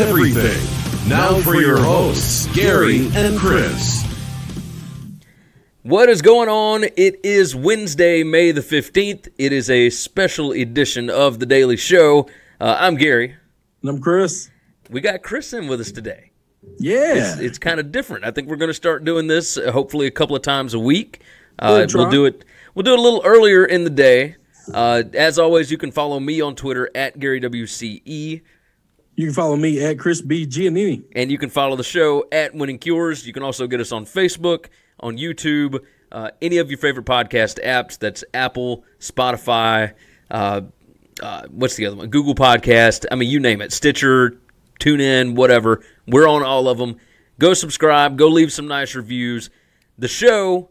everything. Now for your hosts, Gary and Chris. What is going on? It is Wednesday, May the 15th. It is a special edition of The Daily Show. Uh, I'm Gary. And I'm Chris. We got Chris in with us today. Yeah. It's, it's kind of different. I think we're going to start doing this uh, hopefully a couple of times a week. Uh, we'll do it. We'll do it a little earlier in the day. Uh, as always, you can follow me on Twitter at Gary WCE. You can follow me at Chris B. Giannini. And you can follow the show at Winning Cures. You can also get us on Facebook, on YouTube, uh, any of your favorite podcast apps. That's Apple, Spotify, uh, uh, what's the other one? Google Podcast. I mean, you name it. Stitcher, TuneIn, whatever. We're on all of them. Go subscribe. Go leave some nice reviews. The show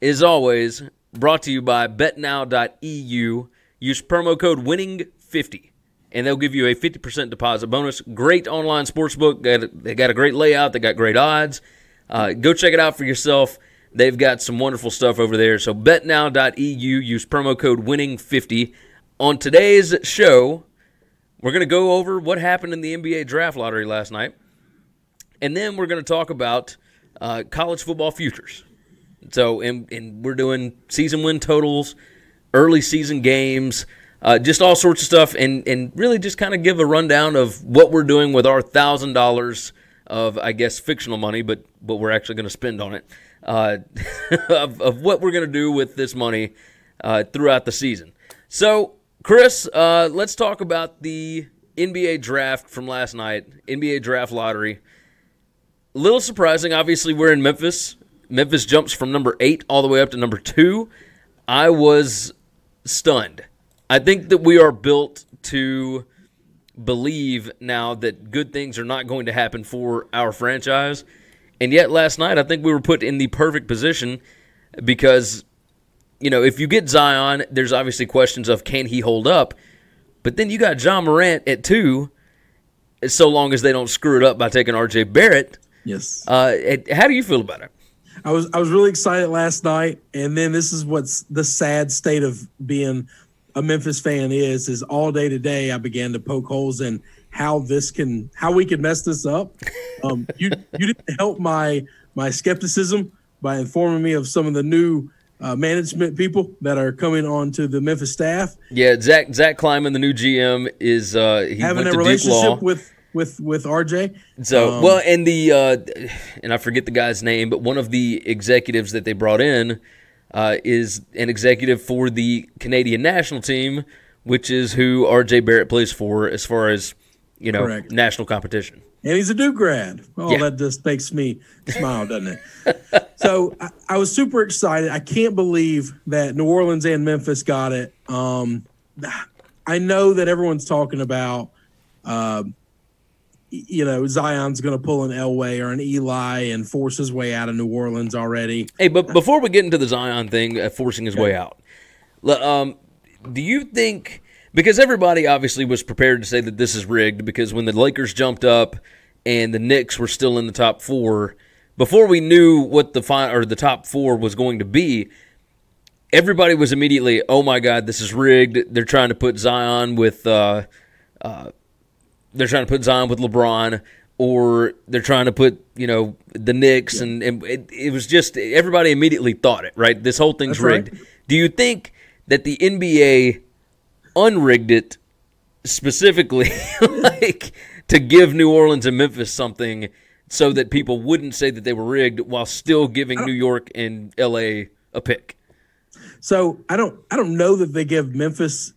is always brought to you by betnow.eu. Use promo code WINNING50 and they'll give you a 50% deposit bonus. Great online sportsbook. They got a great layout. They got great odds. Uh, go check it out for yourself. They've got some wonderful stuff over there. So betnow.eu. Use promo code WINNING50. On today's show, we're going to go over what happened in the NBA draft lottery last night. And then we're going to talk about uh, college football futures. So, and, and we're doing season win totals, early season games, uh, just all sorts of stuff, and and really just kind of give a rundown of what we're doing with our thousand dollars of I guess fictional money, but but we're actually going to spend on it. Uh, of, of what we're going to do with this money uh, throughout the season. So, Chris, uh, let's talk about the NBA draft from last night, NBA draft lottery. A little surprising. Obviously, we're in Memphis. Memphis jumps from number eight all the way up to number two. I was stunned. I think that we are built to believe now that good things are not going to happen for our franchise. And yet, last night, I think we were put in the perfect position because, you know, if you get Zion, there's obviously questions of can he hold up. But then you got Ja Morant at two, so long as they don't screw it up by taking RJ Barrett. Yes. Uh, how do you feel about it? I was I was really excited last night, and then this is what's the sad state of being a Memphis fan is is all day today I began to poke holes in how this can how we can mess this up. Um, you you didn't help my my skepticism by informing me of some of the new uh, management people that are coming on to the Memphis staff. Yeah, Zach Zach Kleiman, the new GM, is uh, having a relationship with with with RJ. So um, well, and the uh, and I forget the guy's name, but one of the executives that they brought in uh, is an executive for the Canadian national team, which is who RJ Barrett plays for as far as you know Correct. national competition. And he's a Duke grad. Oh, yeah. that just makes me smile, doesn't it? so I, I, was super excited. I can't believe that New Orleans and Memphis got it. Um, I know that everyone's talking about uh, you know, Zion's going to pull an Elway or an Eli and force his way out of New Orleans already. Hey, but before we get into the Zion thing, uh, forcing his okay. way out, um, do you think because everybody obviously was prepared to say that this is rigged because when the Lakers jumped up and the Knicks were still in the top four, before we knew what the fi- or the top four was going to be, everybody was immediately, "Oh my God, this is rigged." They're trying to put Zion with. Uh, uh, they're trying to put Zion with LeBron, or they're trying to put you know the Knicks, yeah. and, and it, it, was just everybody immediately thought it right. This whole thing's That's rigged. Right. Do you think that the NBA unrigged it specifically, like to give New Orleans and Memphis something? So that people wouldn't say that they were rigged while still giving New York and LA a pick. So I don't I don't know that they give Memphis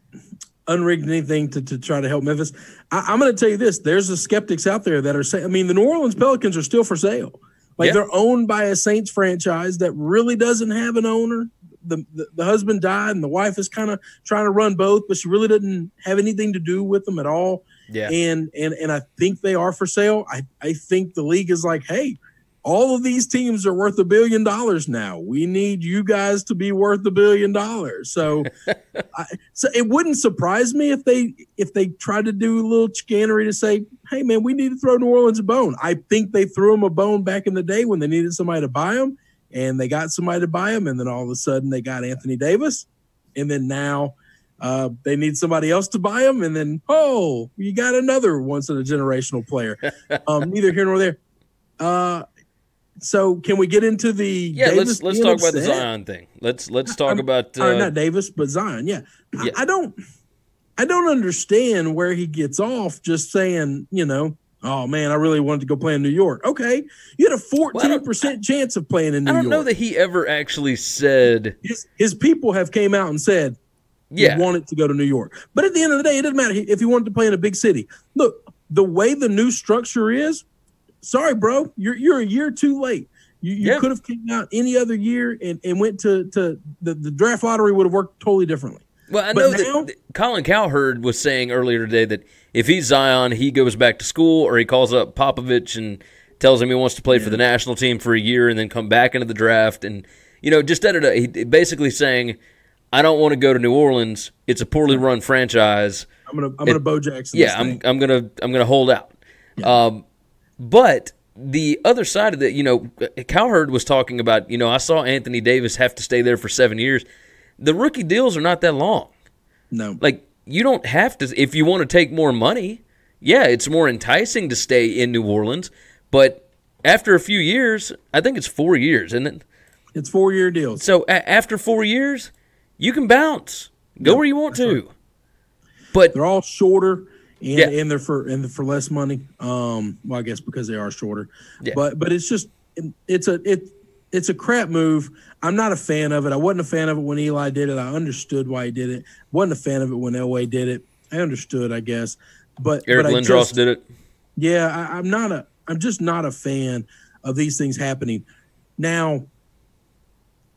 unrigged anything to, to try to help Memphis. I, am going to tell you this: there's the skeptics out there that are saying. I mean, the New Orleans Pelicans are still for sale. Like yeah. they're owned by a Saints franchise that really doesn't have an owner. The, the, the husband died and the wife is kind of trying to run both, but she really didn't have anything to do with them at all. Yeah. And and and I think they are for sale. I, I think the league is like, hey, all of these teams are worth a billion dollars now. We need you guys to be worth a billion dollars. So, I, so it wouldn't surprise me if they if they tried to do a little chicanery to say, "Hey, man, we need to throw New Orleans a bone." I think they threw them a bone back in the day when they needed somebody to buy them, and they got somebody to buy them, and then all of a sudden they got Anthony Davis, and then now Uh, they need somebody else to buy them, and then oh, you got another once in a generational player. Um, neither here nor there. Uh, so can we get into the Yeah, Davis let's let's talk about the? Zion thing. Let's let's talk I'm- about uh, not Davis, but Zion. Yeah. I- Yeah. I, don't I don't understand where he gets off just saying, you know, oh man, I really wanted to go play in New York. Okay. You had a 14% chance of playing in New York. I don't York. know that he ever actually said his, his people have came out and said yeah. he wanted to go to New York. But at the end of the day, it doesn't matter if he wanted to play in a big city. Look, the way the new structure is, sorry, bro, you're you're a year too late. You, you Yeah. could have came out any other year and, and went to to the, the draft lottery would have worked totally differently. Well, I know now- that Colin Cowherd was saying earlier today that if he's Zion, he goes back to school or he calls up Popovich and tells him he wants to play for the national team for a year and then come back into the draft. And, you know, just da-da-da, he basically saying, I don't want to go to New Orleans. It's a poorly run franchise. I'm gonna I'm gonna Bo Jackson. Yeah, I'm. I'm gonna I'm gonna hold out. Um, but the other side of that, you know, Cowherd was talking about. You know, I saw Anthony Davis have to stay there for seven years. The rookie deals are not that long. no. Like you don't have to if you want to take more money. Yeah, it's more enticing to stay in New Orleans, but after a few years, I think it's four years, isn't it? It's four year deals. So a- after four years, you can bounce, go where you want to. But They're all shorter and Yeah. and they're for and for less money. Um, well, I guess because they are shorter. Yeah. But but it's just it's a it it's a crap move. I'm not a fan of it. I wasn't a fan of it when Eli did it. I understood why he did it. wasn't a fan of it when Elway did it. I understood, I guess. But Eric but I Lindros just- did it. Yeah, I, I'm not a. I'm just not a fan of these things happening. Now,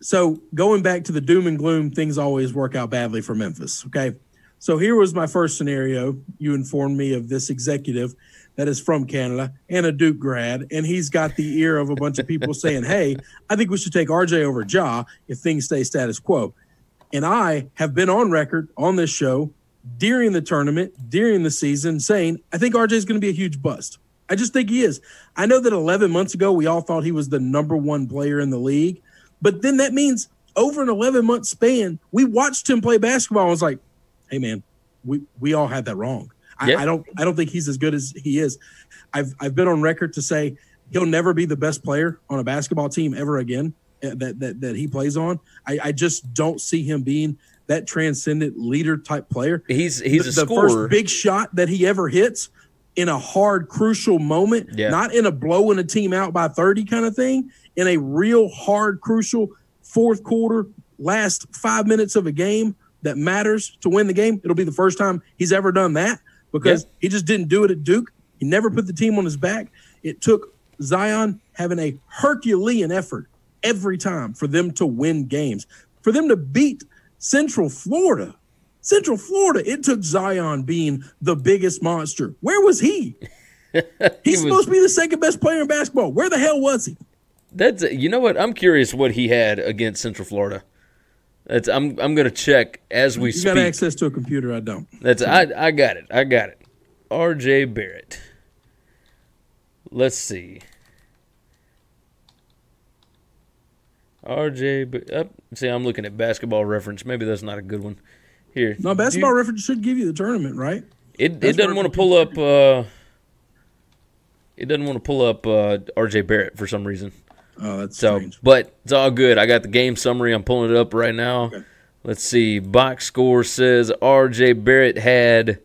so going back to the doom and gloom, things always work out badly for Memphis. Okay, so here was my first scenario. You informed me of this executive that is from Canada and a Duke grad, and he's got the ear of a bunch of people saying, "Hey, I think we should take RJ over Ja if things stay status quo." And I have been on record on this show during the tournament, during the season, saying, I think RJ is going to be a huge bust. I just think he is. I know that 11 months ago, we all thought he was the number one player in the league. But then that means over an 11 month span, we watched him play basketball and was like, hey, man, we, we all had that wrong. I. I don't I don't think he's as good as he is. I've I've been on record to say he'll never be the best player on a basketball team ever again uh, that that, that he plays on. I, I just don't see him being that transcendent leader type player. He's he's the, the first big shot that he ever hits in a hard, crucial moment, Yeah. not in a blowing a team out by 30 kind of thing, in a real hard, crucial fourth quarter, last five minutes of a game that matters to win the game. It'll be the first time he's ever done that because Yeah. he just didn't do it at Duke. He never put the team on his back. It took Zion having a Herculean effort every time for them to win games, for them to beat Central Florida. Central Florida, it took Zion being the biggest monster. Where was he? He's was- supposed to be the second best player in basketball. Where the hell was he? That's you know what? I'm curious what he had against Central Florida. That's I'm I'm gonna check as we You speak. got access to a computer. I don't. That's I I got it. I got it. R.J. Barrett. Let's see. R.J. Ba- uh, see, I'm looking at basketball reference. Maybe that's not a good one. Here, No, basketball Do- reference should give you the tournament, right? It it doesn't want to pull up. Uh, it doesn't want to pull up uh, R.J. Barrett for some reason. Oh, that's So, strange. but it's all good. I got the game summary. I'm pulling it up right now. Okay. Let's see. Box score says R.J. Barrett had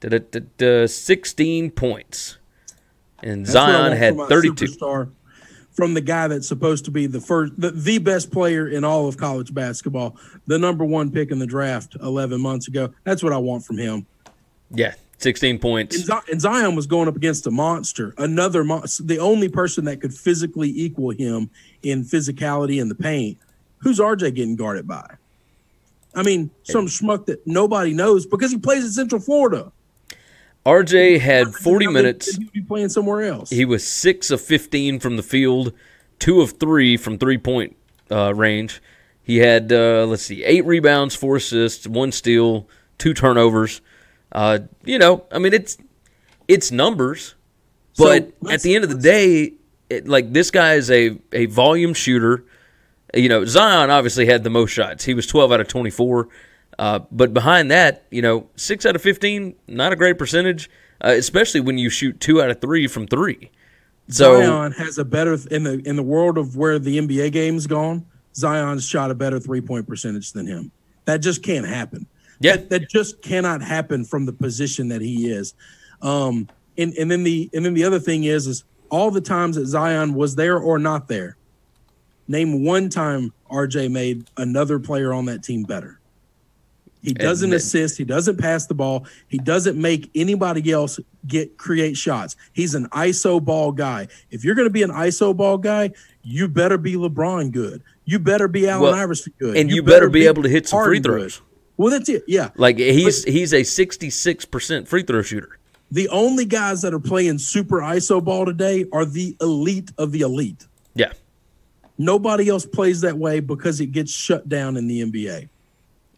da-da-da-da, 16 points, and That's Zion had 32. Superstar from the guy that's supposed to be the first, the, the best player in all of college basketball, the number one pick in the draft 11 months ago. That's what I want from him. Yeah, 16 points. And, Zi- and Zion was going up against a monster, another monster, the only person that could physically equal him in physicality in the paint. Who's RJ getting guarded by? I mean, some schmuck that nobody knows because he plays in Central Florida. R.J. had 40 minutes. He'd be playing somewhere else. He was six of 15 from the field, two of three from three point uh, range. He had, uh, let's see, eight rebounds, four assists, one steal, two turnovers. Uh, you know, I mean, it's it's numbers, So, but at the end of the day, it, like this guy is a, a volume shooter. You know, Zion obviously had the most shots. He was 12 out of 24. Uh, but behind that, you know, six out of 15, not a great percentage, uh, especially when you shoot two out of three from three. So Zion has a better in the in the world of where the NBA game's gone. Zion's shot a better three point percentage than him. That just can't happen. Yeah. that, that just cannot happen from the position that he is. Um, and and then the and then the other thing is is all the times that Zion was there or not there. Name one time RJ made another player on that team better. He doesn't then- assist. He doesn't pass the ball. He doesn't make anybody else get create shots. He's an ISO ball guy. If you're going to be an ISO ball guy, you better be LeBron good. You better be Allen Well, Iverson good. and you better be able to hit some free throws. good. Well, that's it. Yeah. like he's he's a 66% free throw shooter. The only guys that are playing super ISO ball today are the elite of the elite. Yeah. Nobody else plays that way because it gets shut down in the NBA.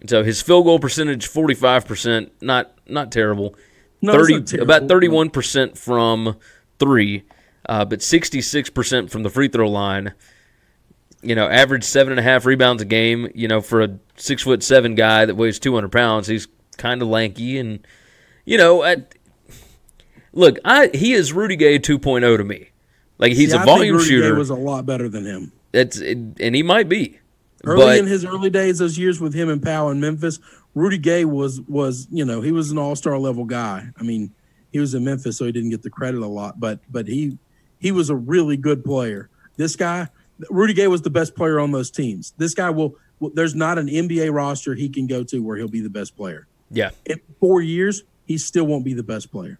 So his field goal percentage 45%, not not terrible. No, it's 30 not terrible. about 31% from 3, uh, but 66% from the free throw line. You know, average seven and a half rebounds a game. You know, for a six foot seven guy that weighs 200 pounds, he's kind of lanky. And, you know, at, look, I he is Rudy Gay 2.0 to me. Like, he's See, a I volume Rudy Gay shooter. was a lot better than him. That's, and he might be. Early but, in his early days, those years with him and Powell in Memphis, Rudy Gay was was you know he was an all star level guy. I mean, he was in Memphis, so he didn't get the credit a lot, but but he he was a really good player. This guy, Rudy Gay, was the best player on those teams. This guy will. will- There's not an NBA roster he can go to where he'll be the best player. yeah. In four years, he still won't be the best player.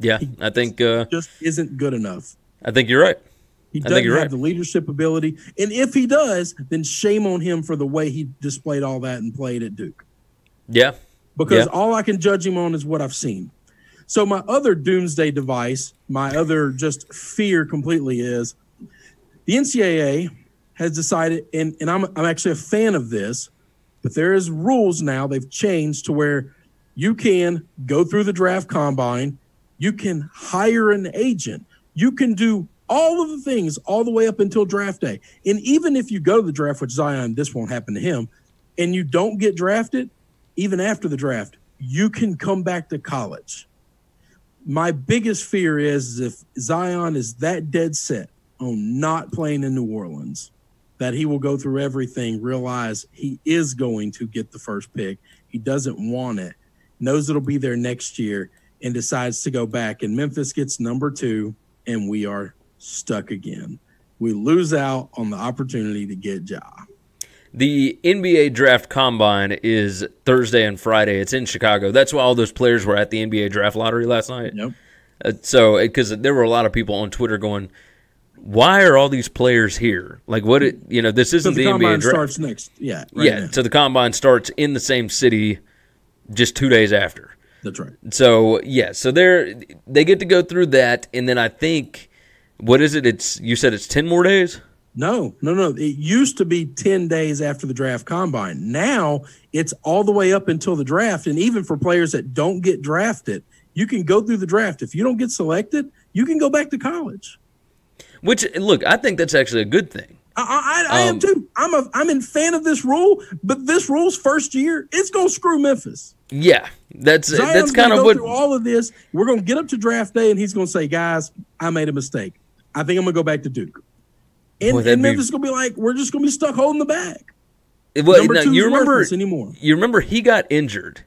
Yeah. I think, uh, Just isn't good enough. I think you're right. He doesn't think you're have right. the leadership ability. And if he does, then shame on him for the way he displayed all that and played at Duke. Yeah. Because Yeah. all I can judge him on is what I've seen. So my other doomsday device, my other just fear completely is the NCAA has decided, and, and I'm I'm actually a fan of this, but there is rules now. They've changed to where you can go through the draft combine, you can hire an agent, you can do all of the things all the way up until draft day. And even if you go to the draft, which Zion, this won't happen to him, and you don't get drafted, even after the draft, you can come back to college. My biggest fear is if Zion is that dead set on not playing in New Orleans, that he will go through everything, realize he is going to get the first pick. He doesn't want it, knows it'll be there next year, and decides to go back. And Memphis gets number two, and we are stuck again. We lose out on the opportunity to get Ja. The NBA draft combine is Thursday and Friday. It's in Chicago. That's why all those players were at the NBA draft lottery last night. Yep. Uh, so, because there were a lot of people on Twitter going, "Why are all these players here? Like, what? It, you know, this isn't the the, combine NBA draft." starts next. Yeah. right yeah. now. So the combine starts in the same city, just two days after. That's right. So yeah, so they're they get to go through that, and then I think, what is it? It's you said it's ten more days. No, no, no. It used to be 10 days after the draft combine. Now it's all the way up until the draft. And even for players that don't get drafted, you can go through the draft. If you don't get selected, you can go back to college. Which look, I think that's actually a good thing. I, I, I am Um, too. I'm a I'm in fan of this rule, but this rule's first year, it's gonna screw Memphis. Yeah, that's Zion's that's kind of go what. through all of this. We're gonna get up to draft day, and he's gonna say, "Guys, I made a mistake. I think I'm gonna go back to Duke." And, Boy, and be- Memphis is gonna be like, "We're just gonna be stuck holding the bag." well, Number now, you remember anymore. you remember he got injured,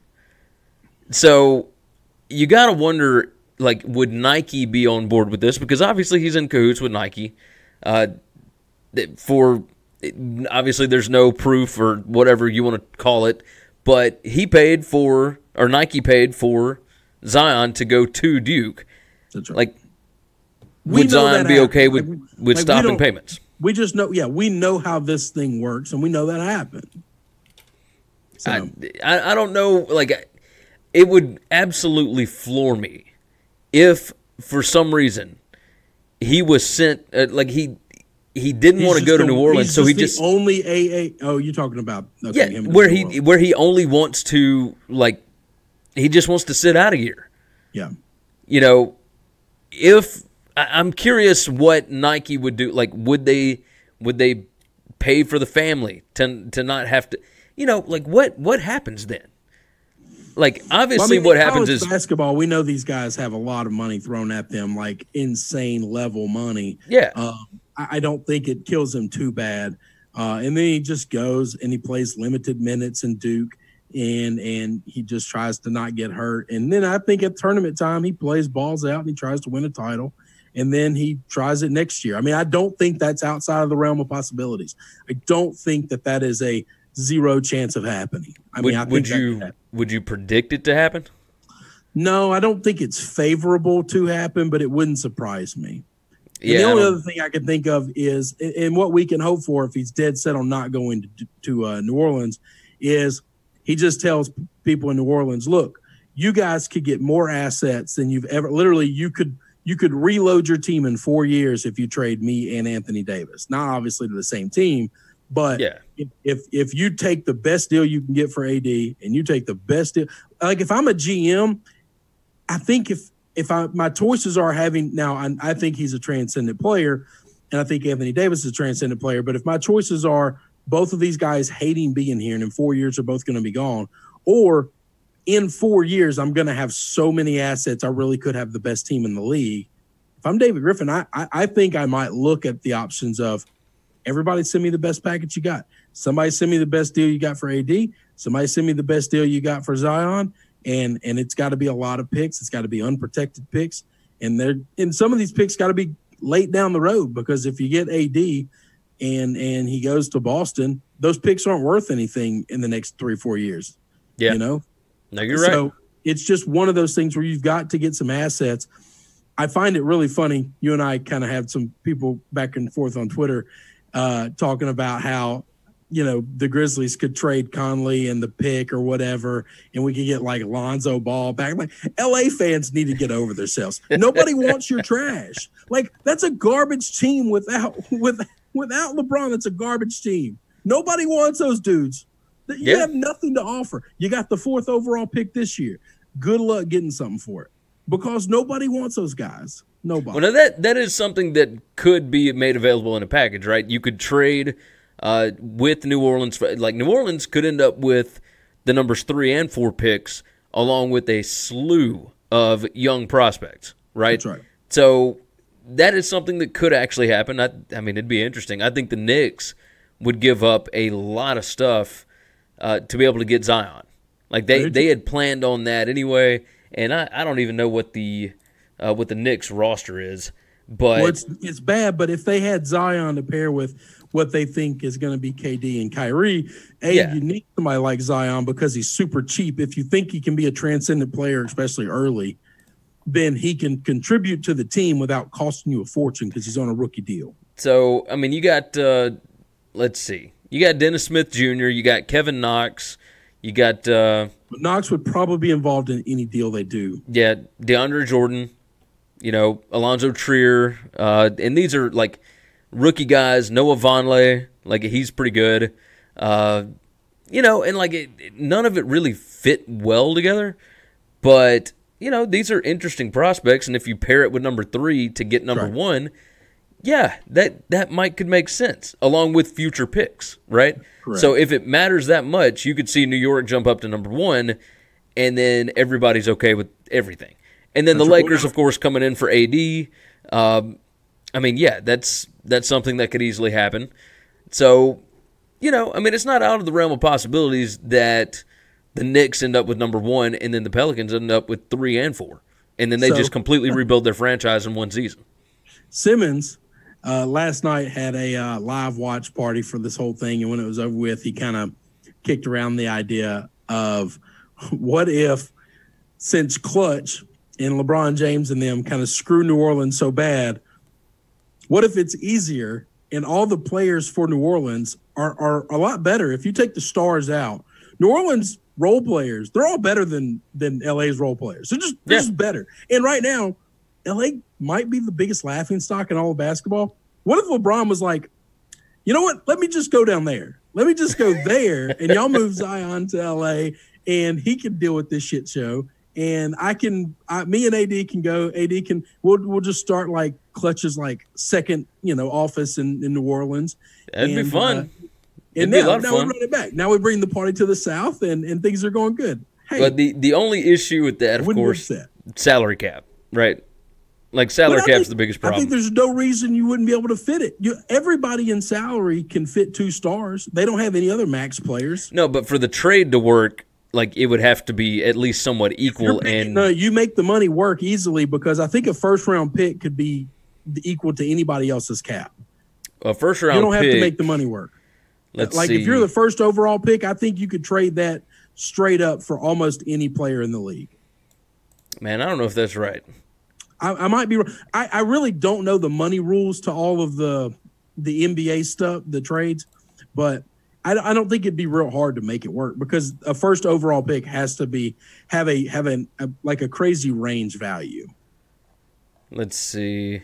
so you got to wonder like would Nike be on board with this because obviously he's in cahoots with Nike. Uh, for obviously there's no proof or whatever you want to call it, but he paid for or Nike paid for Zion to go to Duke. That's right. Like, We would Zion that be happened. okay with Like, we- with like, stopping payments? we just know, yeah, we know how this thing works, and we know that happened. So, I, I I don't know. Like, it would absolutely floor me if, for some reason, he was sent. Uh, like he he didn't he's want to go to the- New Orleans, so he just only AA. Oh, you're talking about okay, yeah, him where he where he only wants to like he just wants to sit out a year. yeah. you know, if I- I'm curious what Nike would do, like would they would they pay for the family to to not have to? you know, like what what happens then? Like obviously, Well, I mean, what happens is basketball. We know these guys have a lot of money thrown at them, like insane level money. yeah, Um, I, I don't think it kills him too bad. Uh, and then he just goes and he plays limited minutes in Duke, and and he just tries to not get hurt. And then I think at tournament time he plays balls out and he tries to win a title, and then he tries it next year. I mean, I don't think that's outside of the realm of possibilities. I don't think that that is a zero chance of happening. I would, mean, I would you would you predict it to happen? No, I don't think it's favorable to happen, but it wouldn't surprise me. And the only other thing I can think of is, and what we can hope for if he's dead set on not going to, to uh, New Orleans, is he just tells people in New Orleans, look, you guys could get more assets than you've ever. Literally, you could you could reload your team in four years if you trade me and Anthony Davis. Not obviously to the same team, but yeah, if, if you take the best deal you can get for AD and you take the best deal, like if I'm a GM, I think if if I my choices are having now, I, I think he's a transcendent player, and I think Anthony Davis is a transcendent player. But if my choices are both of these guys hating being here, and in four years they're both going to be gone, or in four years I'm going to have so many assets, I really could have the best team in the league. If I'm David Griffin, I, I I think I might look at the options of everybody send me the best package you got. Somebody send me the best deal you got for AD. Somebody send me the best deal you got for Zion. And and it's got to be a lot of picks. It's got to be unprotected picks. And they're and some of these picks got to be late down the road because if you get AD and and he goes to Boston, those picks aren't worth anything in the next three four years. yeah. You know, no, you're right. so it's just one of those things where you've got to get some assets. I find it really funny. You and I kind of had some people back and forth on Twitter uh, talking about how, you know, the Grizzlies could trade Conley and the pick or whatever, and we could get like Lonzo Ball back. Like LA fans need to get over themselves. Nobody wants your trash. Like that's a garbage team without with without LeBron. It's a garbage team. Nobody wants those dudes. You Yeah. have nothing to offer. You got the fourth overall pick this year. Good luck getting something for it because nobody wants those guys. Nobody. Well, now that that is something that could be made available in a package, right? You could trade uh, with New Orleans. Like New Orleans could end up with the numbers three and four picks, along with a slew of young prospects, right? That's right. So that is something that could actually happen. I, I mean, it'd be interesting. I think the Knicks would give up a lot of stuff uh, to be able to get Zion. Like they, they had planned on that anyway, and I, I don't even know what the uh, what the Knicks roster is, but well, it's it's bad, but if they had Zion to pair with what they think is going to be KD and Kyrie, a Yeah. you need somebody like Zion because he's super cheap. If you think he can be a transcendent player, especially early, then he can contribute to the team without costing you a fortune because he's on a rookie deal. So I mean, you got uh, let's see, you got Dennis Smith Jr., you got Kevin Knox, you got uh, Knox would probably be involved in any deal they do. yeah DeAndre Jordan, you know Allonzo Trier, uh, and these are like rookie guys. Noah Vonleh, like he's pretty good, uh, you know, and like it, none of it really fit well together, but. You know, these are interesting prospects, and if you pair it with number three to get number Right. one, yeah, that that might could make sense along with future picks, right? Correct. So if it matters that much, you could see New York jump up to number one, and then everybody's okay with everything. And then That's the. Lakers, of course, coming in for AD. Um, I mean, yeah, that's that's something that could easily happen. So, you know, I mean, it's not out of the realm of possibilities that the Knicks end up with number one, and then the Pelicans end up with three and four, and then they So- just completely rebuild their franchise in one season. Simmons uh, last night had a uh, live watch party for this whole thing, and when it was over with, he kind of kicked around the idea of what if, since Klutch and LeBron James and them kind of screw New Orleans so bad, what if it's easier and all the players for New Orleans are are a lot better if you take the stars out? New Orleans role players, they're all better than than LA's role players. They're just they're Yeah. just better. And right now, LA might be the biggest laughing stock in all of basketball. What if LeBron was like, you know what? Let me just go down there. Let me just go there, and y'all move Zion to LA, and he can deal with this shit show. And I can, I, me and AD can go. AD can, we'll we'll just start like Klutch's like second, you know, office in, in New Orleans. That'd be fun. uh, And It'd be a now, lot of now we run it back. Now we bring the party to the south, and, and things are going good. Hey, But the the only issue with that, of course, upset. salary cap, right? Like salary cap's think- the biggest problem. I think there's no reason you wouldn't be able to fit it. You, everybody in salary can fit two stars. They don't have any other max players. No, but for the trade to work, like it would have to be at least somewhat equal. picking- And no, you make the money work easily because I think a first round pick could be equal to anybody else's cap. a first round You don't have pick. to make the money work. let's like see. if you're the first overall pick, I think you could trade that straight up for almost any player in the league. man, I don't know if that's right. I, I might be. wrong. I, I really don't know the money rules to all of the the NBA stuff, the trades, but I, I don't think it'd be real hard to make it work because a first overall pick has to be have a have an a, like a crazy range value. Let's see.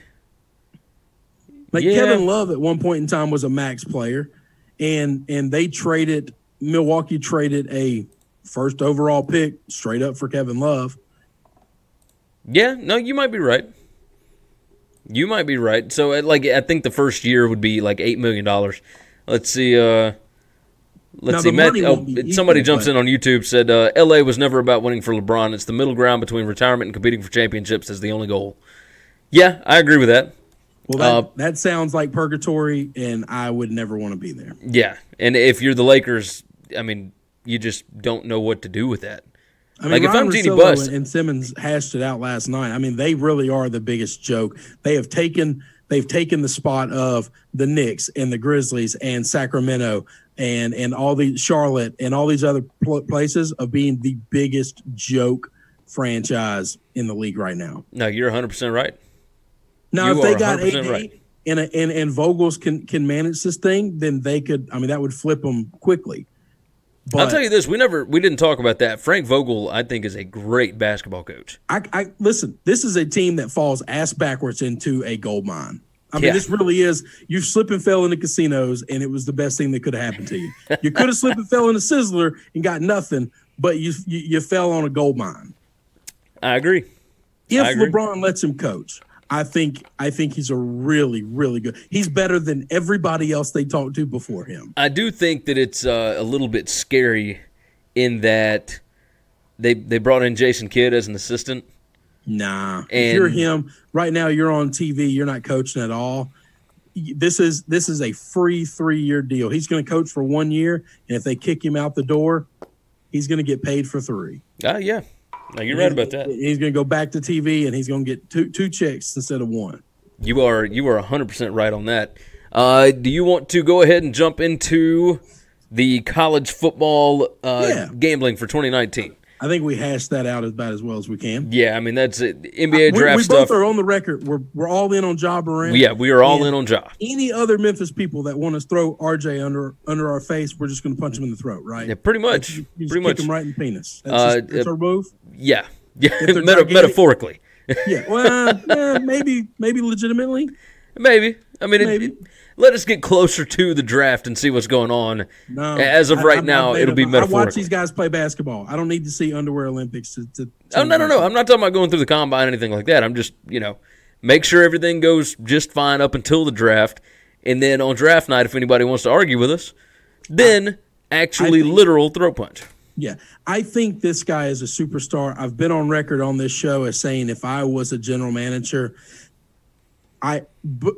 Like Yeah. Kevin Love at one point in time was a max player, and and they traded Milwaukee traded a first overall pick straight up for Kevin Love. Yeah, no, you might be right. You might be right. So, uh, like, I think the first year would be like eight million dollars. Let's see. Uh, let's Now, see. Matt, oh, somebody equal, jumps but- in on YouTube said uh, L.A. was never about winning for LeBron. It's the middle ground between retirement and competing for championships is the only goal. Yeah, I agree with that. Well, that, Uh, that sounds like purgatory, and I would never want to be there. Yeah, and if you're the Lakers, I mean, you just don't know what to do with that. I mean, Like, if I'm Buss- and, and Simmons hashed it out last night. I mean, they really are the biggest joke. They have taken they've taken the spot of the Knicks and the Grizzlies and Sacramento and and all these Charlotte and all these other pl- places of being the biggest joke franchise in the league right now. No, you're 100 percent right. Now, You if they got AD right. and, and and Vogels can can manage this thing, then they could. I mean, that would flip them quickly. But I'll tell you this: we never, we didn't talk about that. Frank Vogel, I think, is a great basketball coach. I, I listen. This is a team that falls ass backwards into a gold mine. I mean, Yeah. this really is. You slip and fell into casinos, and it was the best thing that could have happened to you. You could have slipped and fell in a sizzler and got nothing, but you you, you fell on a gold mine. I agree. If I agree. LeBron lets him coach, I think I think he's a really really good. He's better than everybody else they talked to before him. I do think that it's uh, a little bit scary in that they they brought in Jason Kidd as an assistant. Nah, if you're him right now, you're on TV. You're not coaching at all. This is this is a free three year deal. He's going to coach for one year, and if they kick him out the door, he's going to get paid for three. Ah, yeah, no, you're right about that. He's going to go back to TV, and he's going to get two two checks instead of one. You are you are 100 percent right on that. Uh, do you want to go ahead and jump into the college football uh, Yeah. gambling for 2019? I think we hashed that out about as well as we can. Yeah, I mean that's it. NBA we, draft we stuff. both are on the record. We're we're all in on Ja Morant. yeah, we are all in on Ja. Any other Memphis people that want to throw RJ under under our face, we're just going to punch him in the throat, right? Yeah, pretty much. You just Pretty kick much. him right in the penis. That's, Uh, just, that's uh, our move. Yeah, yeah. Meta- metaphorically, Yeah, well, eh, maybe, maybe legitimately. maybe. I mean, it- Maybe. it- let us get closer to the draft and see what's going on. No, As of right I'm- now, it'll be up. I watch these guys play basketball. I don't need to see underwear Olympics to. to, to Oh no, no, no! I'm not talking about going through the combine or anything like that. I'm just, you know, make sure everything goes just fine up until the draft, and then on draft night, if anybody wants to argue with us, then actually think- literal throw punch. Yeah, I think this guy is a superstar. I've been on record on this show as saying if I was a general manager, I, but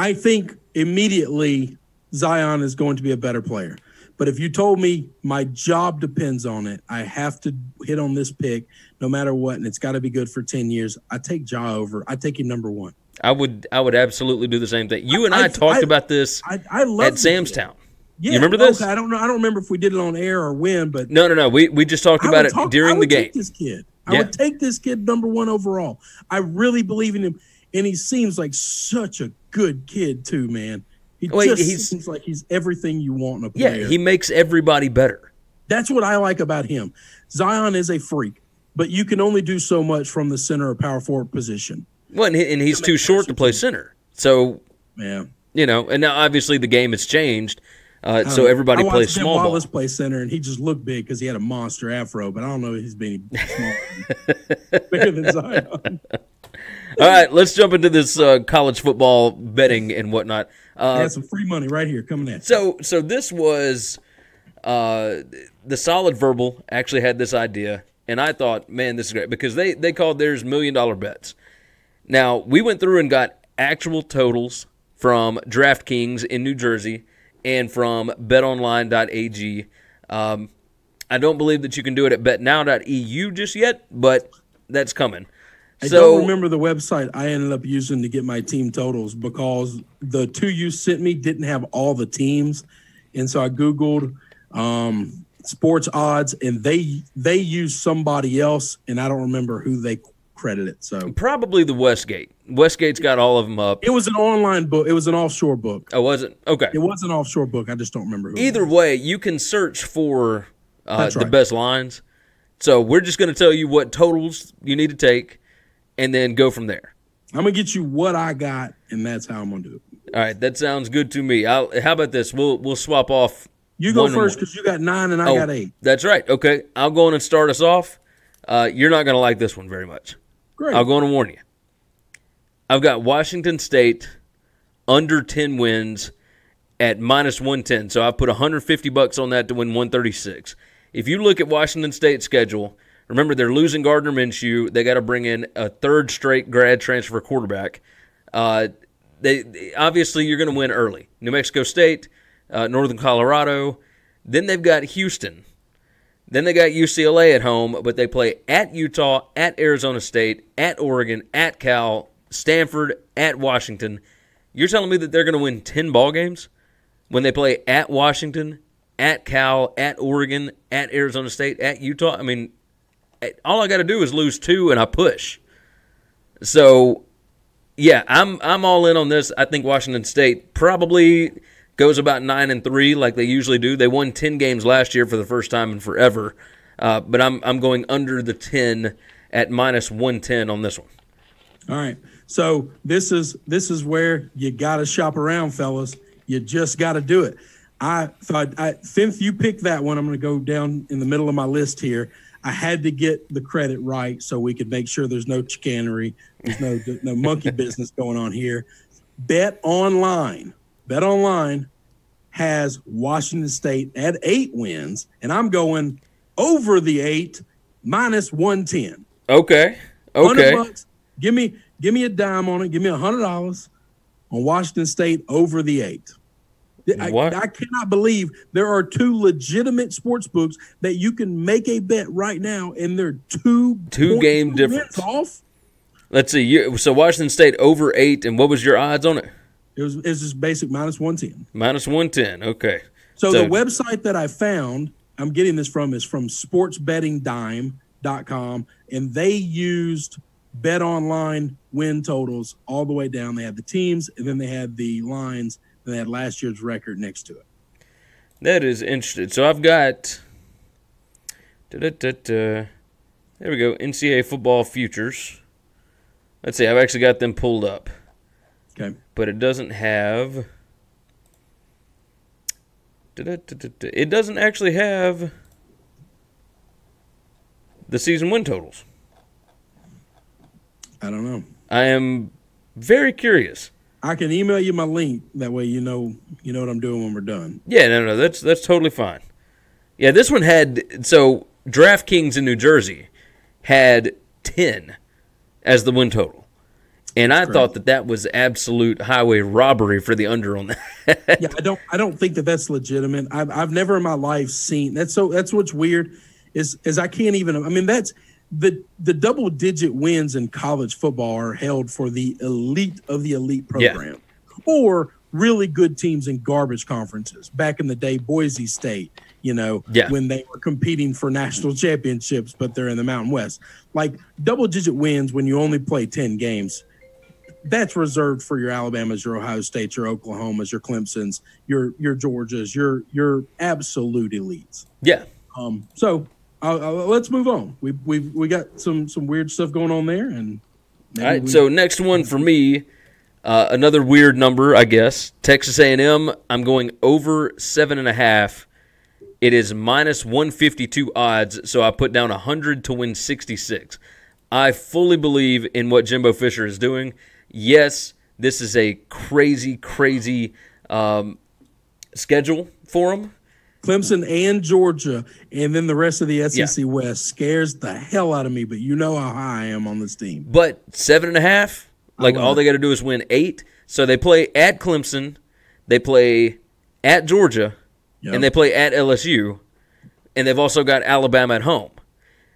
I, think immediately Zion is going to be a better player. But if you told me my job depends on it, I have to hit on this pick no matter what, and it's got to be good for ten years. I take Ja over. I take him number one. I would, I would absolutely do the same thing. You and I, I- talked I- about this I, I love at Sam's. Town. Yeah, you remember this? Okay, I don't know. I don't remember if we did it on air or when, but No, no, no. We we just talked about it talk- during the game. This kid. I Yeah. would take this kid number one overall. I really believe in him, and he seems like such a good kid too, man. He just seems like he's everything you want in a Yeah, player. he makes everybody better. That's what I like about him. Zion is a freak, but you can only do so much from the center or power forward position. Well, and, he, and he's too short to play center. So Yeah. you know, and now obviously the game has changed, uh, so everybody plays small ball. Wallace play center, and he just looked big because he had a monster afro. But I don't know if he's small, bigger than Zion. All right, let's jump into this uh, college football betting and whatnot. Uh, Had some free money right here coming in. so, so this was uh, the solid verbal actually had this idea, and I thought, man, this is great because they they called theirs million dollar bets. Now we went through and got actual totals from DraftKings in New Jersey and from BetOnline.ag. Um, I don't believe that you can do it at BetNow.eu just yet, but that's coming. I so don't remember the website I ended up using to get my team totals because the two you sent me didn't have all the teams, and so I googled um, sports odds, and they they used somebody else, and I don't remember who they credited. So probably the Westgate. Westgate's got all of them up. it was an online book. It was an offshore book. Oh, was it? Okay. It was an offshore book. I just don't remember Either way, you can search for uh, the right. best lines. So we're just going to tell you what totals you need to take, and then go from there. I'm gonna get you what I got, and that's how I'm gonna do it. All right, that sounds good to me. I'll, how about this? We'll we'll swap off. You go first because you got nine and I Oh, got eight. That's right. Okay, I'll go on and start us off. Uh, you're not going to like this one very much. Great. I'll go on and warn you. I've got Washington State under 10 wins at minus 110. So I put 150 bucks on that to win 136. If you look at Washington State's schedule, remember they're losing Gardner Minshew. They got to bring in a third straight grad transfer quarterback. Uh, they they- obviously you're going to win early. New Mexico State, uh, Northern Colorado. Then they've got Houston. Then they got UCLA at home, but they play at Utah, at Arizona State, at Oregon, at Cal, Stanford, at Washington. You're telling me that they're going to win 10 ball games when they play at Washington, at Cal, at Oregon, at Arizona State, at Utah? I mean, all I got to do is lose two and I push. So, yeah, I'm I'm all in on this. I think Washington State probably goes about nine and three, like they usually do. They won ten games last year for the first time in forever, uh, but I'm I'm going under the ten at minus one ten on this one. All right. So this is this is where you got to shop around, fellas. You just got to do it. I thought I, since you picked that one, I'm going to go down in the middle of my list here. I had to get the credit right so we could make sure there's no chicanery, there's no no monkey business going on here. Bet online, bet online has Washington State at eight wins, and I'm going over the eight minus one ten. Okay, okay, bucks. Give me give me a dime on it. Give me a hundred dollars on Washington State over the eight. I, What? I cannot believe there are two legitimate sports books that you can make a bet right now, and they're two Two game difference. off. let's see. You, so Washington State over eight, and what was your odds on it? It was it's just basic minus one ten. Minus one ten. Okay, So, So- the website that I found, I'm getting this from, is from sportsbettingdime.com, and they used bet online win totals all the way down. They had the teams, and then they had the lines, and they had last year's record next to it. that is interesting. So I've got. Da-da-da-da. There we go. NCAA football futures. Let's see. I've actually got them pulled up. Okay. but it doesn't have. Da-da-da-da-da. It doesn't actually have the season win totals. I don't know. I am very curious. I can email you my link. That way you know you know what I'm doing when we're done. Yeah, no, no, that's that's totally fine. Yeah, this one had so DraftKings in New Jersey had ten as the win total, and I correct. thought that that was absolute highway robbery for the under on that. yeah, I don't I don't think that that's legitimate. I've I've never in my life seen that's so that's what's weird is is I can't even I mean that's the the double digit wins in college football are held for the elite of the elite Yeah. program or really good teams in garbage conferences. Back in the day, Boise State, you know, Yeah. when they were competing for national championships, but they're in the Mountain West. Like double digit wins when you only play 10 games that's reserved for your Alabamas, your Ohio States, your Oklahomas, your Clemsons, your your Georgias, your your absolute elites. yeah, Um, so uh, uh, let's move on. We we we got some some weird stuff going on there, and All right, we- so next one for me, uh, another weird number, I guess. Texas A&M. I'm going over seven and a half. It is minus 152 odds, so I put down 100 to win 66. I fully believe in what Jimbo Fisher is doing. Yes, this is a crazy, crazy um, schedule for him. Clemson and Georgia, and then the rest of the SEC Yeah. West scares the hell out of me. But you know how high I am on this team. But seven and a half, like all it. they got to do is win eight. So they play at Clemson, they play at Georgia, Yep. and they play at LSU, and they've also got Alabama at home.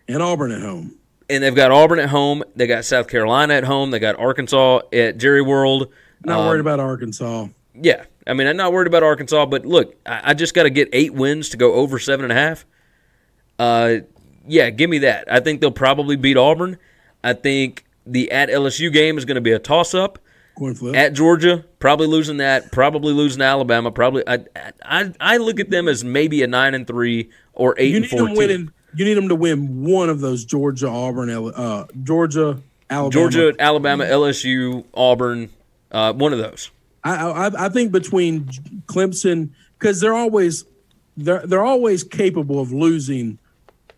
and Auburn at home. and they've got Auburn at home. They got South Carolina at home. They got Arkansas at Jerry World. Not Um, worried about Arkansas. Yeah, I mean, I'm not worried about Arkansas, but look, I, I just got to get eight wins to go over seven and a half. Uh, yeah, give me that. I think they'll probably beat Auburn. I think the at LSU game is going to be a toss up. At Georgia, probably losing that. Probably losing Alabama. Probably, I, I, I look at them as maybe a nine and three or eight you and need them winning. You need them to win one of those Georgia, Auburn, uh, Georgia, Alabama. Georgia, Alabama, LSU, Auburn, uh, one of those. I, I I think between Clemson because they're always they're they're always capable of losing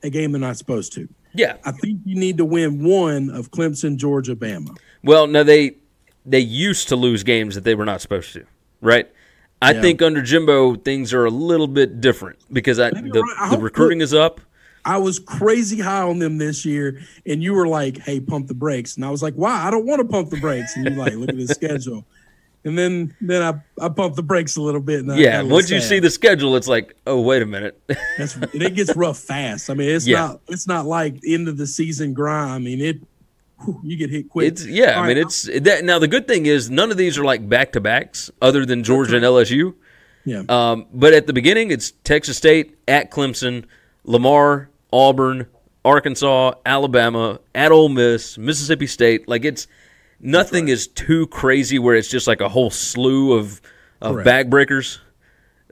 a game they're not supposed to. Yeah, I think you need to win one of Clemson, Georgia, Bama. Well, no, they they used to lose games that they were not supposed to, right? I Yeah. think under Jimbo things are a little bit different because I, the, right. I the recruiting is up. I was crazy high on them this year, and you were like, "Hey, pump the brakes," and I was like, "Why? I don't want to pump the brakes." And you're like, "Look at the schedule," and then then I I pumped the brakes a little bit. And Yeah, once you see the schedule, it's like, oh wait a minute. That's, it gets rough fast. I mean, it's Yeah. not it's not like end of the season grind. I mean, it whew, you get hit quick. it's yeah. All I mean, right, it's that. Now the good thing is none of these are like back to backs, other than Georgia and LSU. yeah. Um, but at the beginning, it's Texas State at Clemson, Lamar, Auburn, Arkansas, Alabama, at Ole Miss, Mississippi State. Like it's nothing is too crazy where it's just like a whole slew of of Correct. bag breakers.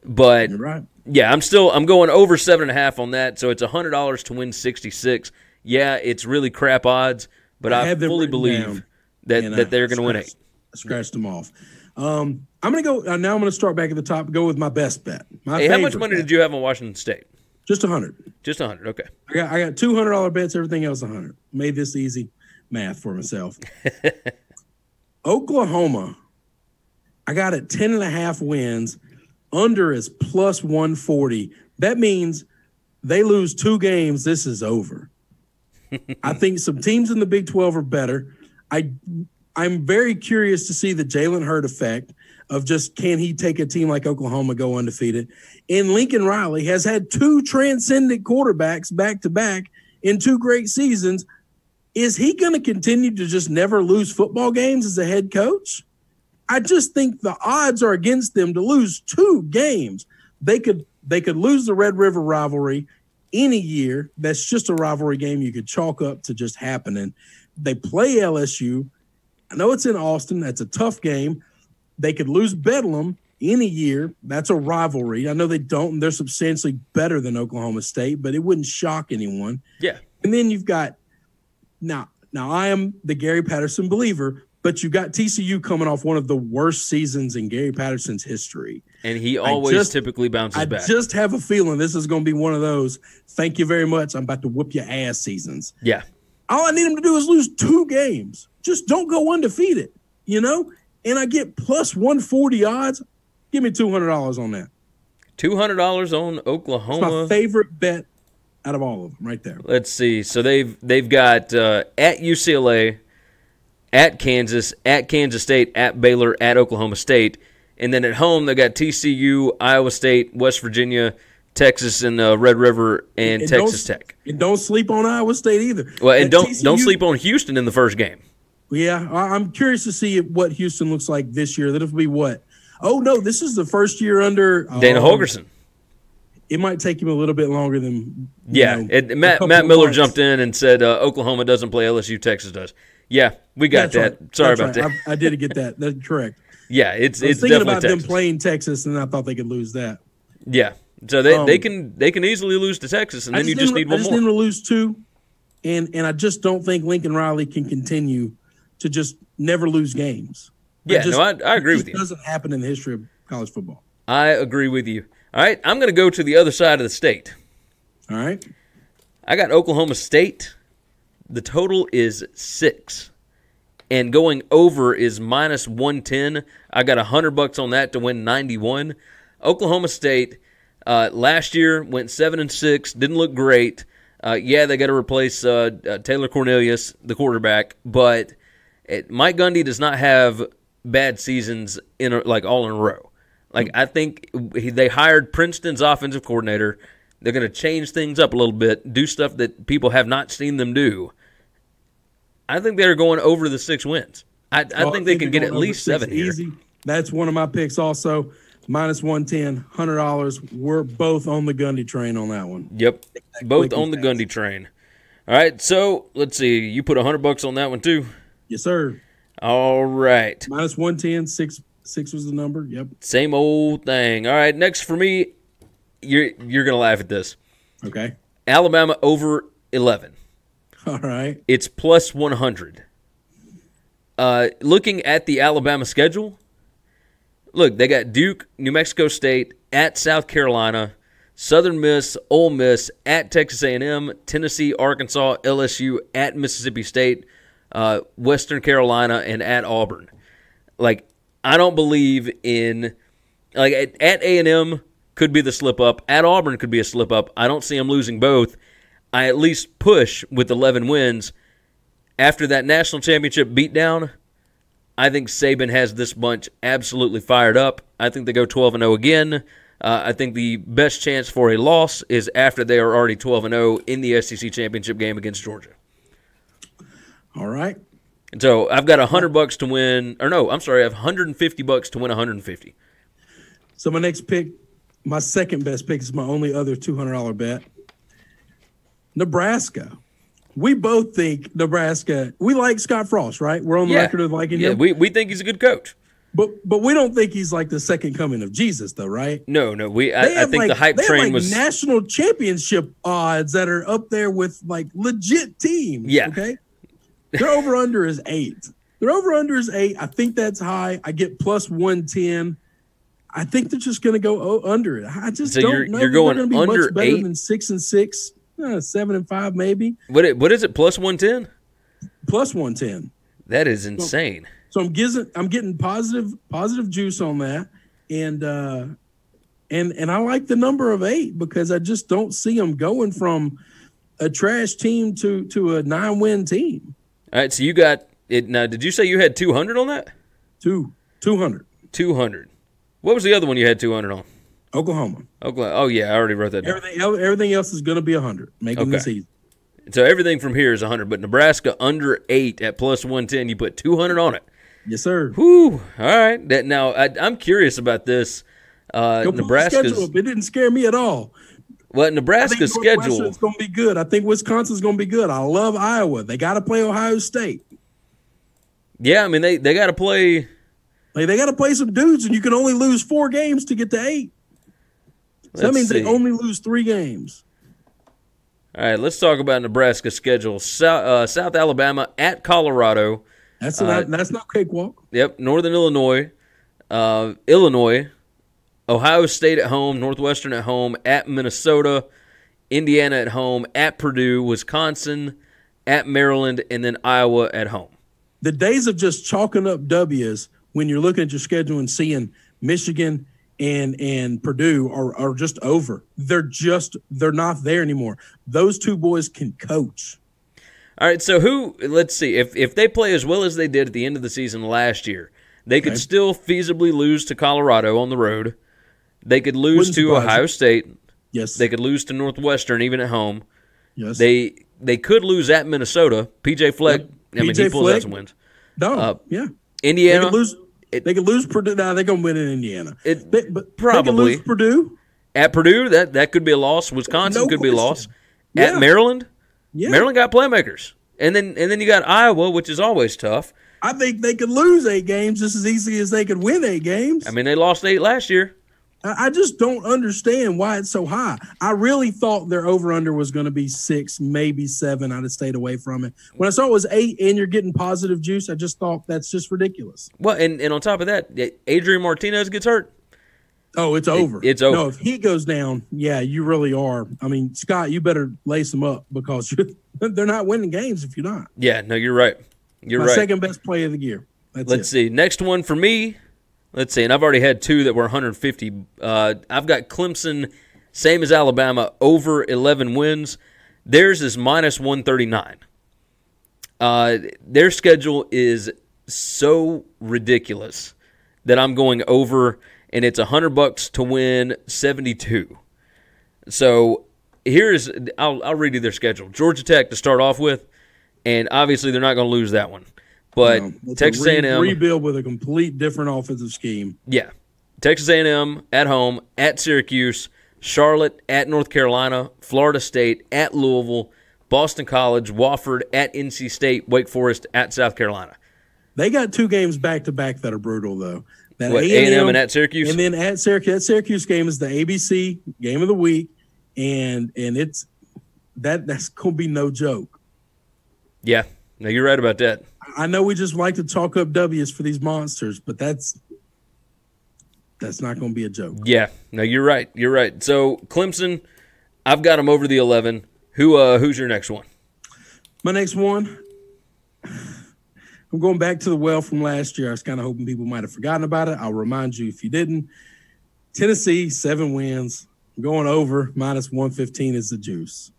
But right. yeah, I'm still I'm going over seven and a half on that. So it's a hundred dollars to win sixty six. Yeah, it's really crap odds, but I I, fully believe that that they're going to win it. I scratched them off. Um, I'm gonna go uh, now. I'm gonna start back at the top. Go with my best bet. My Hey, how much money bet. did you have on Washington State? Just a hundred. Just a hundred. Okay. I got I got two hundred dollar bets. Everything else a hundred. Made this easy math for myself. Oklahoma. I got it 10 and a half wins. Under is plus 140. That means they lose two games. This is over. I think some teams in the Big 12 are better. I I'm very curious to see the Jalen Hurts effect of just can he take a team like Oklahoma go undefeated? And Lincoln Riley has had two transcendent quarterbacks back to back in two great seasons. Is he going to continue to just never lose football games as a head coach? I just think the odds are against them to lose two games. They could they could lose the Red River rivalry any year. That's just a rivalry game you could chalk up to just happening. They play LSU. I know it's in Austin. That's a tough game. They could lose Bedlam any year. That's a rivalry. I know they don't, and they're substantially better than Oklahoma State, but it wouldn't shock anyone. Yeah. And then you've got now, now I am the Gary Patterson believer, but you've got TCU coming off one of the worst seasons in Gary Patterson's history. And he always just- typically bounces I back. just have a feeling this is going to be one of those. Thank you very much. I'm about to whoop your ass seasons. yeah. All I need him to do is lose two games. Just don't go undefeated, you know? And I get plus 140 odds. Give me $200 on that. Two hundred dollars on It's my Oklahoma. favorite bet out of all of them right there. Let's see. So they've they've got uh, at UCLA, at Kansas, at Kansas State, at Baylor, at Oklahoma State, and then at home they got TCU, Iowa State, West Virginia, Texas, and uh, Red River, and, And Texas Tech. And don't sleep on Iowa State either. Well, and That don't don't sleep on Houston in the first game. Yeah, I'm curious to see what Houston looks like this year. That'll be what? Oh no, this is the first year under Dana um, Holgorsen. It might take him a little bit longer than Yeah, know, it, Matt Matt Miller months. jumped in and said uh, Oklahoma doesn't play LSU, Texas does. Yeah, we got That's that. right. Sorry That's about right. that. I, I did get that. That's correct. yeah, it's I was it's thinking about Texas. them playing Texas, and I thought they could lose that. Yeah, so they, they Um, can they can easily lose to Texas, and I then you just need I one just more. didn't lose two, and and I just don't think Lincoln Riley can continue to just never lose games. Yeah, just- no, I, I agree it with just you. Doesn't happen in the history of college football. I agree with you. All right, I'm going to go to the other side of the state. All right, I got Oklahoma State The total is six, and going over is minus one ten. I got a hundred bucks on that to win ninety one. Oklahoma State uh, last year went seven and six, didn't look great. Uh, yeah, they got to replace uh, uh, Taylor Cornelius, the quarterback, but it, Mike Gundy does not have bad seasons in a, like all in a row. Like I think he, they hired Princeton's offensive coordinator. They're going to change things up a little bit, do stuff that people have not seen them do. I think they're going over the six wins. I, I Well, think they can get at least seven here. Easy. That's one of my picks also. Minus 110, $100. We're both on the Gundy train on that one. Yep, both on the fast. Gundy train. All right, so let's see. You put a hundred bucks on that one too. Yes, sir. All right, Minus 110, six, six was the number. Yep. same old thing. All right, next for me, you're you're gonna laugh at this. Okay. Alabama over eleven. All right. It's plus 100. Uh, looking at the Alabama schedule, look, they got Duke, New Mexico State, at South Carolina, Southern Miss, Ole Miss, at Texas A&M, Tennessee, Arkansas, LSU, at Mississippi State, uh, Western Carolina, and at Auburn. Like, I don't believe in like at, at A&M could be the slip up. At Auburn could be a slip up. I don't see them losing both. I at least push with 11 wins. After that national championship beatdown, I think Saban has this bunch absolutely fired up. I think they go 12 and 0 again. Uh, I think the best chance for a loss is after they are already 12 and 0 in the SEC championship game against Georgia. All right. And so I've got 100 bucks to win, or no, I'm sorry, I have 150 bucks to win 150. So my next pick, my second best pick is my only other $200 bet. Nebraska. We both think Nebraska, we like Scott Frost, right? We're on the record of liking yeah, him. we, we think he's a good coach. but but we don't think he's like the second coming of Jesus, though, right? No, no, we. I, I think like- the hype train like, was. national championship odds that are up there with like legit teams. Yeah. Okay. Their over under is eight. Their over under is eight. I think that's high. I get plus one ten. I think they're just going to go o- under it. I just So don't you're- know. you're that they're going gonna be under much better eight? than six and six, uh, seven and five maybe what, it, what is it? Plus one ten? plus one ten. That is insane. So I'm getting I'm getting positive positive juice on that, and uh, and and I like the number of eight because I just don't see them going from a trash team to to a nine win team. All right, so you got it now. Did you say you had two hundred on that? Two two hundred Two hundred. What was the other one you had two hundred on? Oklahoma. Oklahoma. Oh yeah, I already wrote that down. Everything everything else is going to be hundred, making the Okay. season. So everything from here is hundred, but Nebraska under eight at plus one ten. You put two hundred on it. Yes, sir. Whew. All right. That now I, I'm curious about this. Uh, Go pull the Nebraska's schedule. It didn't scare me at all. Well, Nebraska's schedule. going to be good. I think Wisconsin's going to be good. I love Iowa. They got to play Ohio State. Yeah, I mean they they got to play. Like they got to play some dudes, and you can only lose four games to get to eight. So that means they only lose three games. All right, let's talk about Nebraska's schedule. South, uh, South Alabama at Colorado. That's Uh, not that's not cakewalk. Yep, Northern Illinois, uh, Illinois, Ohio State at home, Northwestern at home, at Minnesota, Indiana at home, at Purdue, Wisconsin, at Maryland, and then Iowa at home. The days of just chalking up W's when you're looking at your schedule and seeing Michigan and and Purdue are, are just over. They're just they're not there anymore. Those two boys can coach. All right, so who? Let's see if if they play as well as they did at the end of the season last year, they could still feasibly lose to Colorado on the road. They could lose Wouldn't to Ohio me. State. Yes. They could lose to Northwestern even at home. yes. They they could lose at Minnesota. PJ Fleck. Yep. I mean, he PJ pulls out Fleck. some wins. no. uh, yeah. They Indiana. could lose. it- they could lose Purdue. Nah, they're gonna win in Indiana. It- They- but probably. they could lose Purdue. At Purdue, that that could be a loss. Wisconsin No could be a loss. Yeah. At Maryland, Yeah. Maryland got playmakers, and then and then you got Iowa, which is always tough. I think they could lose eight games just as easy as they could win eight games. I mean, they lost eight last year. I just don't understand why it's so high. I really thought their over under was going to be six, maybe seven. I'd have stayed away from it. When I saw it was eight and you're getting positive juice, I just thought that's just ridiculous. Well, and, and on top of that, Adrian Martinez gets hurt. Oh, it's over. it's over. No, if he goes down, yeah, you really are. I mean, Scott, you better lace them up because you're, they're not winning games if you're not. Yeah, no, you're right. You're My right. second best play of the year. That's Let's it. see. Next one for me. Let's see. And I've already had two that were 150. Uh, I've got Clemson, same as Alabama, over 11 wins. Theirs is minus 139. Uh, their schedule is so ridiculous that I'm going over, and it's 100 bucks to win 72. So here's I'll, I'll read you their schedule. Georgia Tech to start off with, and obviously they're not going to lose that one. But Texas a re- A&M, rebuild with a complete different offensive scheme. yeah, Texas A&M at home, at Syracuse, Charlotte at North Carolina, Florida State at Louisville, Boston College, Wofford at NC State, Wake Forest at South Carolina. They got two games back to back that are brutal though. That What, A&M and at Syracuse? and then at Syracuse. That Syracuse game is the ABC game of the week, and and it's that that's gonna be no joke. Yeah, no, you're right about that. I know we just like to talk up W's for these monsters, but that's that's not going to be a joke. Yeah, no, you're right. You're right. So Clemson, I've got them over the 11. Who uh who's your next one? My next one, I'm going back to the well from last year. I was kind of hoping people might have forgotten about it. I'll remind you if you didn't. Tennessee, seven wins. Going over minus 115 is the juice.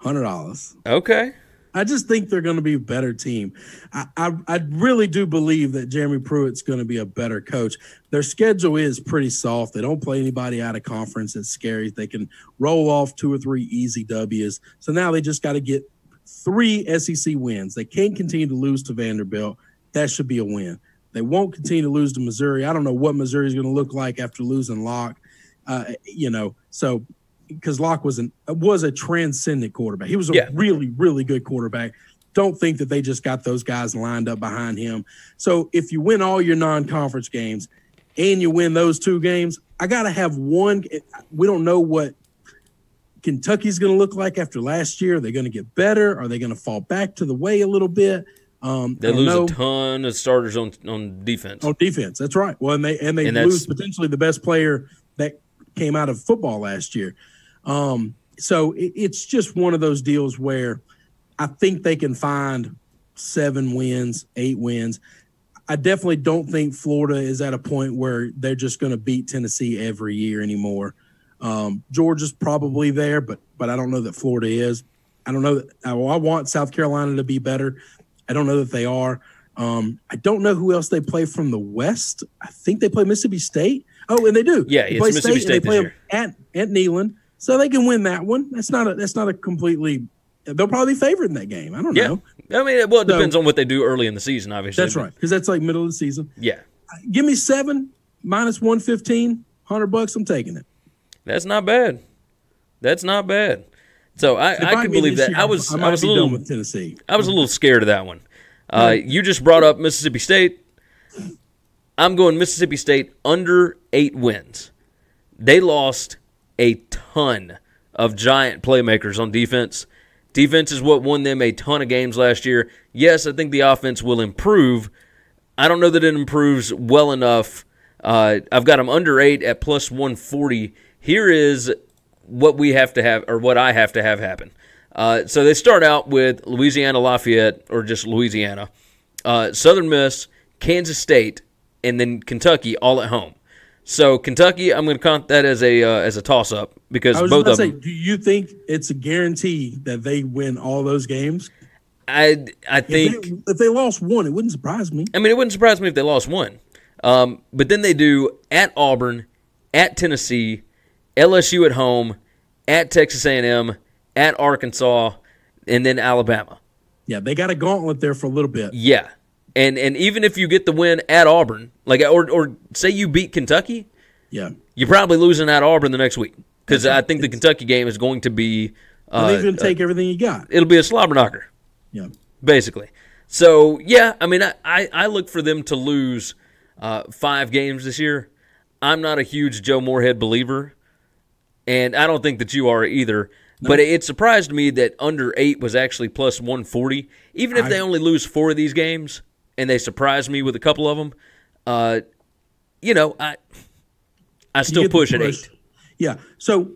$100. Okay. I just think they're going to be a better team. I, I, I really do believe that Jeremy Pruitt's going to be a better coach. Their schedule is pretty soft. They don't play anybody out of conference. It's scary. They can roll off two or three easy W's. So now they just got to get three SEC wins. They can't continue to lose to Vanderbilt. That should be a win. They won't continue to lose to Missouri. I don't know what Missouri is going to look like after losing Lock. Uh, you know, so because Lock was an was a transcendent quarterback. He was a Yeah. really really good quarterback. Don't think that they just got those guys lined up behind him. So if you win all your non-conference games and you win those two games, I got to have one. We don't know what Kentucky's going to look like after last year. Are they going to get better? Are they going to fall back to the way a little bit? Um, They lose know. a ton of starters on on defense. On defense, that's right. Well, and they and they And lose potentially the best player that came out of football last year. Um, so it, it's just one of those deals where I think they can find seven wins, eight wins. I definitely don't think Florida is at a point where they're just going to beat Tennessee every year anymore. Um, Georgia's probably there, but but I don't know that Florida is. I don't know that I, I want South Carolina to be better. I don't know that they are. Um, I don't know who else they play from the West. I think they play Mississippi State. Oh, and they do. Yeah, they it's play Mississippi and State they play at at Neyland, so they can win that one. That's not a that's not a completely. They'll probably be favored in that game. I don't Yeah. know. I mean, well, it So- depends on what they do early in the season, obviously. That's right because that's like middle of the season. Yeah. Give me seven minus one fifteen, hundred bucks. I'm taking it. That's not bad. That's not bad. So I, I can believe that. year, I was I I, was a little done with Tennessee. I was a little scared of that one. Uh, you just brought up Mississippi State. I'm going Mississippi State under eight wins. They lost a ton of giant playmakers on defense. Defense is what won them a ton of games last year. Yes, I think the offense will improve. I don't know that it improves well enough. Uh, I've got them under eight at plus 140. Here is what we have to have, or what I have to have happen. Uh, so they start out with Louisiana Lafayette, or just Louisiana, uh, Southern Miss, Kansas State, and then Kentucky all at home. So Kentucky, I'm going to count that as a uh, as a toss up because both of say, them. do you think it's a guarantee that they win all those games? I I If think they, if they lost one, it wouldn't surprise me. I mean, it wouldn't surprise me if they lost one. Um, but then they do at Auburn, at Tennessee, LSU at home, at Texas A&M, at Arkansas, and then Alabama. Yeah, they got a gauntlet there for a little bit. Yeah, and and even if you get the win at Auburn, like or or say you beat Kentucky, Yeah, you're probably losing at Auburn the next week because I think the Kentucky game is going to be I uh, you're gonna take everything you got. it'll be a slobber knocker. Yeah, basically. So yeah, I mean, I, I, I look for them to lose uh, five games this year. I'm not a huge Joe Moorhead believer, and I don't think that you are either. But it surprised me that under eight was actually plus 140. Even if they only lose four of these games, and they surprised me with a couple of them, uh, you know, I I still push at eight. Yeah. So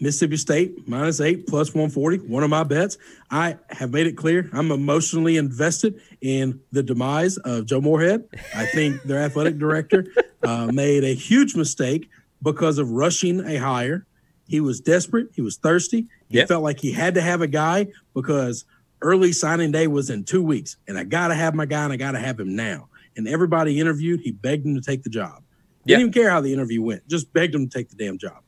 Mississippi State minus eight plus 140, one of my bets. I have made it clear I'm emotionally invested in the demise of Joe Moorhead. I think their athletic director uh, made a huge mistake because of rushing a hire. He was desperate. He was thirsty. He Yep. felt like he had to have a guy because early signing day was in two weeks, and I got to have my guy, and I got to have him now. And everybody interviewed. He begged him to take the job. Yeah. Didn't even care how the interview went. Just begged him to take the damn job.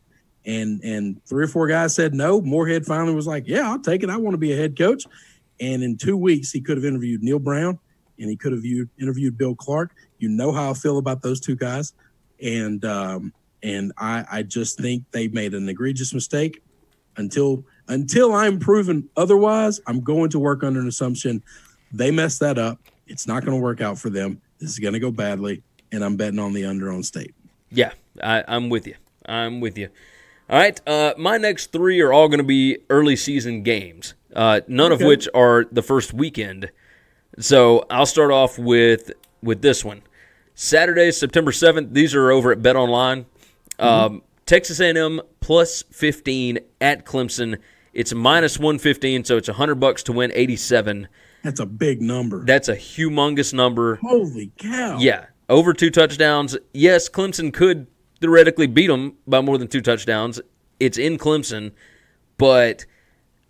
And and three or four guys said no. Moorhead finally was like, "Yeah, I'll take it. I want to be a head coach." And in two weeks, he could have interviewed Neal Brown, and he could have viewed, interviewed Bill Clark. You know how I feel about those two guys, and um, and I I just think they made an egregious mistake. Until until I'm proven otherwise, I'm going to work under an assumption they messed that up. It's not going to work out for them. This is going to go badly, and I'm betting on the under on state. Yeah, I, I'm with you. I'm with you. All right, uh, my next three are all going to be early season games, uh, none of which are the first weekend. So I'll start off with with this one. Saturday, September seventh. These are over at Bet Online. Um, Texas A&M plus fifteen at Clemson. It's minus one fifteen, so it's hundred bucks to win eighty seven. That's a big number. That's a humongous number. Holy cow! Yeah, over two touchdowns. Yes, Clemson could theoretically beat them by more than two touchdowns. It's in Clemson, but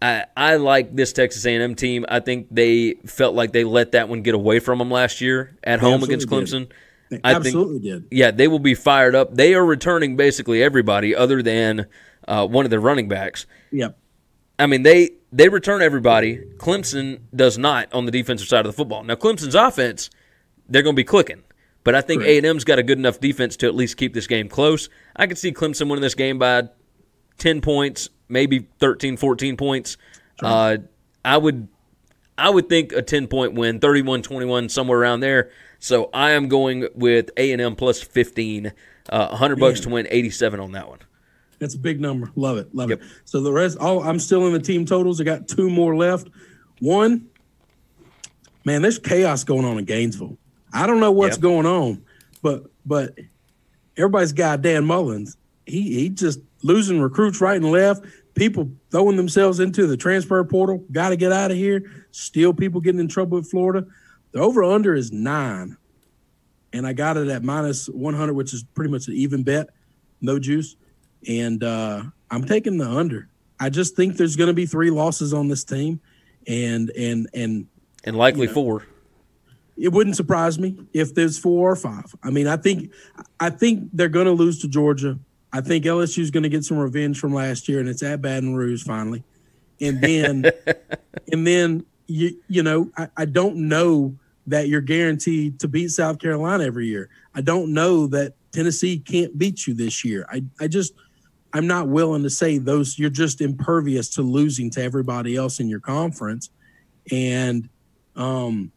I I like this Texas A&M team. I think they felt like they let that one get away from them last year at home against Clemson. They I think- absolutely did. Yeah, they will be fired up. They are returning basically everybody other than uh, one of their running backs. Yep. I mean, they they return everybody. Clemson does not on the defensive side of the football. Now, Clemson's offense, they're going to be clicking, but I think A and M's got a good enough defense to at least keep this game close. I could see Clemson winning this game by ten points, maybe 13, 14 points. Uh, I would I would think a 10 point win, 31-21 somewhere around there. So I am going with A&M plus 15, uh, 100 bucks to win 87 on that one. That's a big number. Love it. Love Yep. it. So the rest, all I'm still in the team totals. I got two more left. One, man, there's chaos going on in Gainesville. I don't know what's Yep. going on, but but everybody's got Dan Mullen. He he just losing recruits right and left. People throwing themselves into the transfer portal. Got to get out of here. Still, people getting in trouble with Florida. The over under is nine, and I got it at minus 100, which is pretty much an even bet. No juice and uh, I'm taking the under. I just think there's going to be three losses on this team, and and and And likely four. it wouldn't surprise me if there's four or five. I mean, I think I think they're going to lose to Georgia. I think LSU is going to get some revenge from last year, and it's at Baton Rouge finally. And then, and then you you know, I, I don't know that you're guaranteed to beat South Carolina every year. I don't know that Tennessee can't beat you this year. I I just I'm not willing to say those. You're just impervious to losing to everybody else in your conference, and um,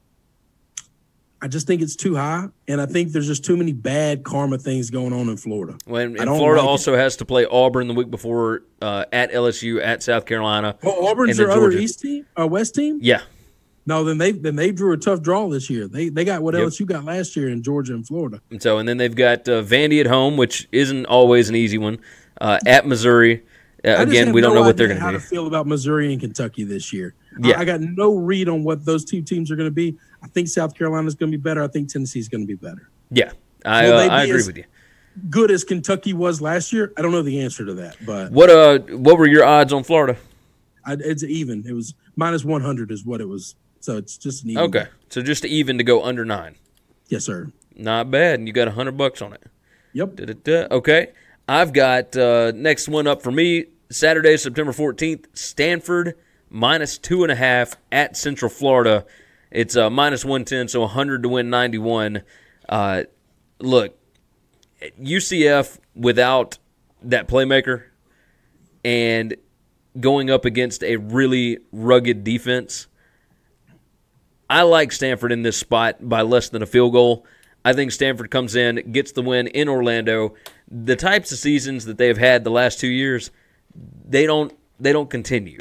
I just think it's too high, and I think there's just too many bad karma things going on in Florida. When Florida like it. also has to play Auburn the week before uh, at LSU at South Carolina. Oh, Auburn's their other East team, uh, West team. Yeah, No, then they then they drew a tough draw this year. They they got what Yep. LSU got last year in Georgia and Florida. and so and then they've got uh, Vandy at home, which isn't always an easy one. Uh, at Missouri, uh, again, we don't no know what they're going how to to do. feel about Missouri and Kentucky this year. Yeah. I, I got no read on what those two teams are going to be. I think South Carolina's going to be better. I think Tennessee's going to be better. Yeah, I uh, I agree with you. Good as Kentucky was last year. I don't know the answer to that, but What uh, what were your odds on Florida? I, it's even. It was minus one hundred is what it was. So it's just an even. Okay, so just even to go under nine, Yes, sir. not bad. And you got a hundred bucks on it. Yep. Da-da-da. Okay. I've got uh, next one up for me Saturday, September 14th, Stanford minus two and a half at Central Florida. It's uh, minus 110, so 100 to win 91. Uh, look, UCF without that playmaker and going up against a really rugged defense. I like Stanford in this spot by less than a field goal. I think Stanford comes in, gets the win in Orlando. The types of seasons that they've had the last two years, they don't they don't continue.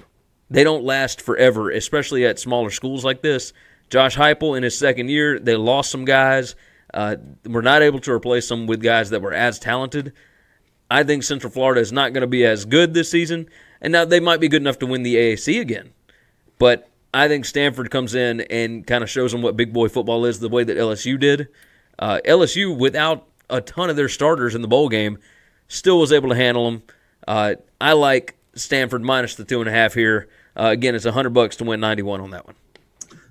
They don't last forever, especially at smaller schools like this. Josh Heupel in his second year, they lost some guys. Uh, we're not able to replace them with guys that were as talented. I think Central Florida is not going to be as good this season, and now they might be good enough to win the AAC again. But I think Stanford comes in and kind of shows them what big boy football is the way that LSU did. Uh, LSU, without a ton of their starters in the bowl game, still was able to handle them. Uh, I like Stanford minus the two and a half here. Uh, again, it's a hundred bucks to win ninety one on that one.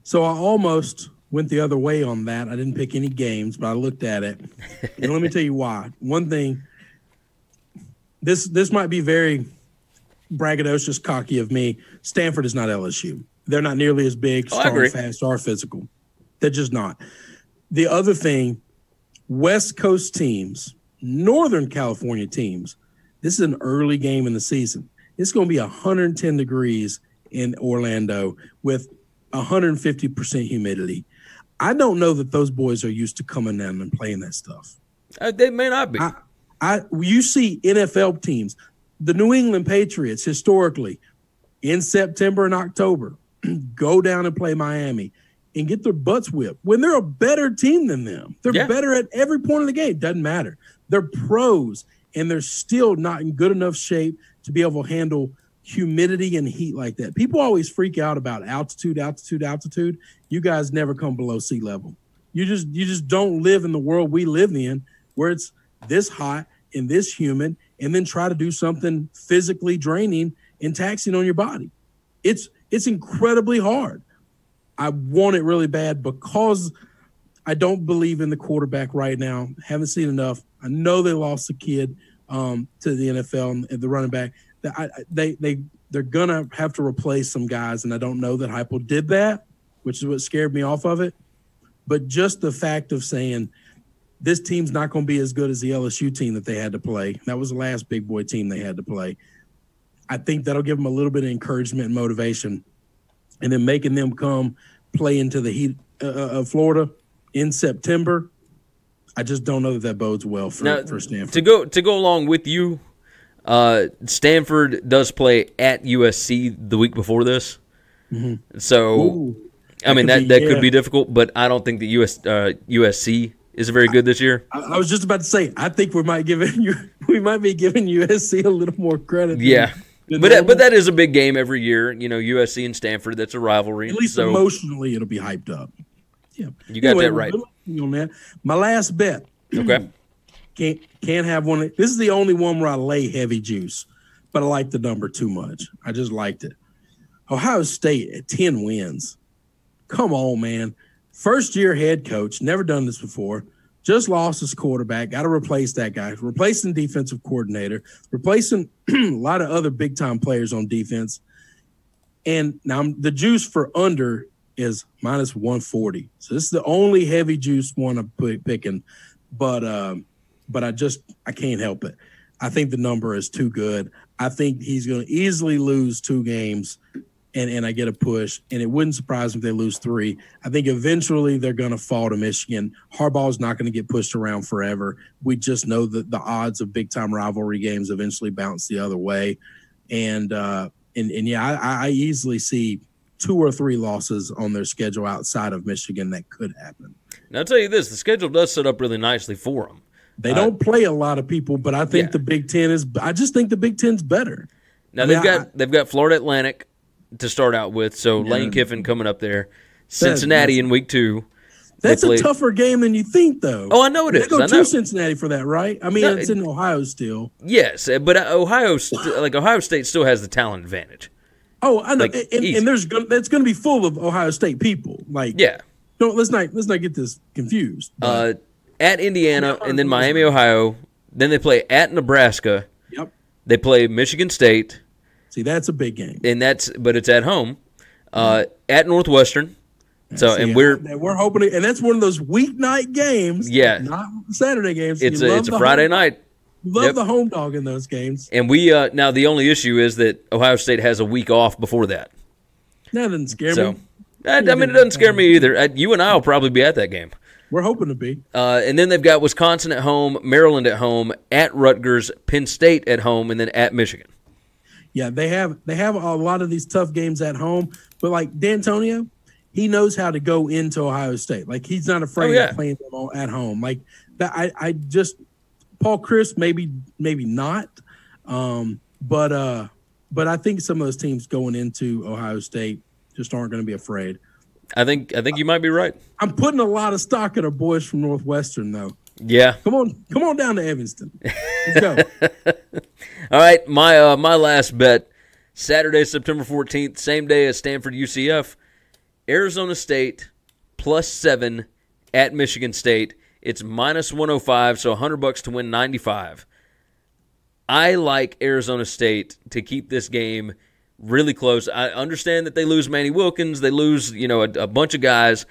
So I almost went the other way on that. I didn't pick any games, but I looked at it, and let me tell you why. One thing, this this might be very braggadocious, cocky of me. Stanford is not LSU. They're not nearly as big, Oh, strong, agree. fast, or physical. They're just not. The other thing, West Coast teams, Northern California teams, this is an early game in the season. It's going to be 110 degrees in Orlando with 150% humidity. I don't know that those boys are used to coming down and playing that stuff. Uh, they may not be. I, I you see NFL teams, the New England Patriots historically in September and October go down and play Miami and get their butts whipped when they're a better team than them. They're Yeah. better at every point of the game. Doesn't matter. They're pros and they're still not in good enough shape to be able to handle humidity and heat like that. People always freak out about altitude, altitude, altitude. You guys never come below sea level. You just you just don't live in the world we live in where it's this hot and this humid and then try to do something physically draining and taxing on your body. It's it's incredibly hard. I want it really bad because I don't believe in the quarterback right now. Haven't seen enough. I know they lost a kid um, to the NFL and the running back. I, they they they're gonna have to replace some guys, and I don't know that Heupel did that, which is what scared me off of it. But just the fact of saying this team's not going to be as good as the LSU team that they had to play. That was the last big boy team they had to play. I think that'll give them a little bit of encouragement and motivation, and then making them come play into the heat uh, of Florida in September. I just don't know that that bodes well for, Now, for Stanford. to go to go along with you, uh, Stanford does play at USC the week before this, so Ooh, I mean that that could that be- could be difficult. But I don't think the US uh, USC is very good this year. I, I was just about to say. I think we might give it, you. We might be giving USC a little more credit. Yeah, than but that, but that is a big game every year. You know, USC and Stanford. That's a rivalry. at least so emotionally, it'll be hyped up. Yeah, You got that right. On that, my last bet. okay. Can't can't have one. This is the only one where I lay heavy juice, but I like the number too much. I just liked it. Ohio State at ten wins. Come on, man. First year head coach, never done this before. Just lost his quarterback. Got to replace that guy. Replacing defensive coordinator. Replacing a lot of other big time players on defense. And now the juice for under is minus 140. So this is the only heavy juice one I'm picking. But um, but I just I can't help it. I think the number is too good. I think he's going to easily lose two games, and and I get a push. And it wouldn't surprise me if they lose three. I think eventually they're going to fall to Michigan. Harbaugh's not going to get pushed around forever. We just know that the odds of big time rivalry games eventually bounce the other way, and uh, and and yeah, I, I easily see two or three losses on their schedule outside of Michigan that could happen. Now I'll tell you this: the schedule does set up really nicely for them. They don't play a lot of people, but I think Uh, Yeah. the Big Ten is. I just think the Big Ten's better. Now I they've got I- they've got Florida Atlantic to start out with, so Lane Kiffin coming up there, Cincinnati in week two. That's a tougher game than you think, though. Oh, I know it they is. go I to. Cincinnati for that, right? I mean, No, it's in Ohio still. Yes, but uh, Ohio, like Ohio State, still has the talent advantage. Oh, I know, Like, and, and there's gonna, that's going to be full of Ohio State people. Like, Yeah, don't let's not let's not get this confused. uh, at Indiana and then Miami, Ohio. Then they play at Nebraska. yep. They play Michigan State, See, that's a big game. and that's but it's at home. Uh, at Northwestern. So See, and we're I- we're hoping, to, and that's one of those weeknight games. Yeah. not Saturday games. it's You a, it's a Friday home- night, Love Yep. the home dog in those games. and we uh, now the only issue is that Ohio State has a week off before that. That doesn't scare So me. I, I mean, it doesn't scare me either. Uh, You and I will probably be at that game. We're hoping to be. Uh, and then they've got Wisconsin at home, Maryland at home, at Rutgers, Penn State at home, and then at Michigan. Yeah, they have they have a lot of these tough games at home, but like D'Antonio, he knows how to go into Ohio State. Like he's not afraid Oh, yeah. of playing them at home. Like that, I, I just Paul Chryst maybe maybe not, um, but uh, but I think some of those teams going into Ohio State just aren't going to be afraid. I think I think you might be right. I'm putting a lot of stock in our boys from Northwestern though. Yeah. Come on, come on down to Evanston. Let's go. All right, my uh, my last bet, Saturday, September fourteenth, same day as Stanford UCF, Arizona State plus seven at Michigan State. It's minus one hundred five, so hundred bucks to win ninety five. I like Arizona State to keep this game really close. I understand that they lose Manny Wilkins, they lose you know a, a bunch of guys,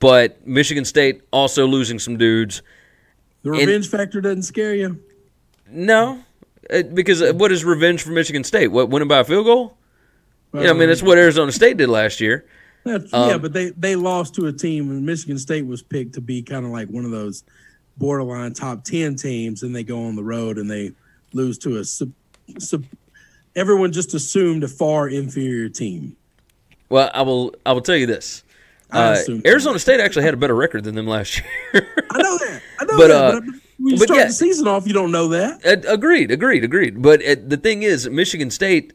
but Michigan State also losing some dudes. The revenge factor doesn't scare you. No, uh, because uh, what is revenge for Michigan State? What winning by a field goal? Yeah, I mean that's what Arizona State did last year. That's, Um, yeah, but they they lost to a team, and Michigan State was picked to be kind of like one of those borderline top ten teams, and they go on the road and they lose to a sub, sub, everyone just assumed a far inferior team. Well, I will I will tell you this. Uh, Arizona State actually had a better record than them last year. I know that. I know But, that. uh, but when you but start yeah. the season off, you don't know that. Uh, agreed, agreed, agreed. But uh, the thing is, Michigan State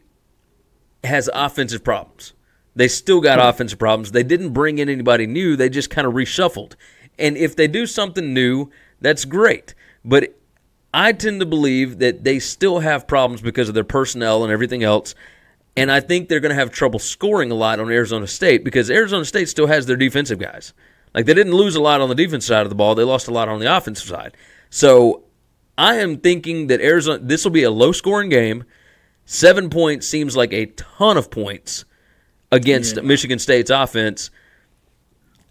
has offensive problems. They still got offensive problems. They didn't bring in anybody new. They just kind of reshuffled. And if they do something new, that's great. But I tend to believe that they still have problems because of their personnel and everything else. And I think they're going to have trouble scoring a lot on Arizona State because Arizona State still has their defensive guys. Like they didn't lose a lot on the defense side of the ball, they lost a lot on the offensive side. So I am thinking that Arizona this will be a low scoring game. 7 points seems like a ton of points against Michigan State's offense.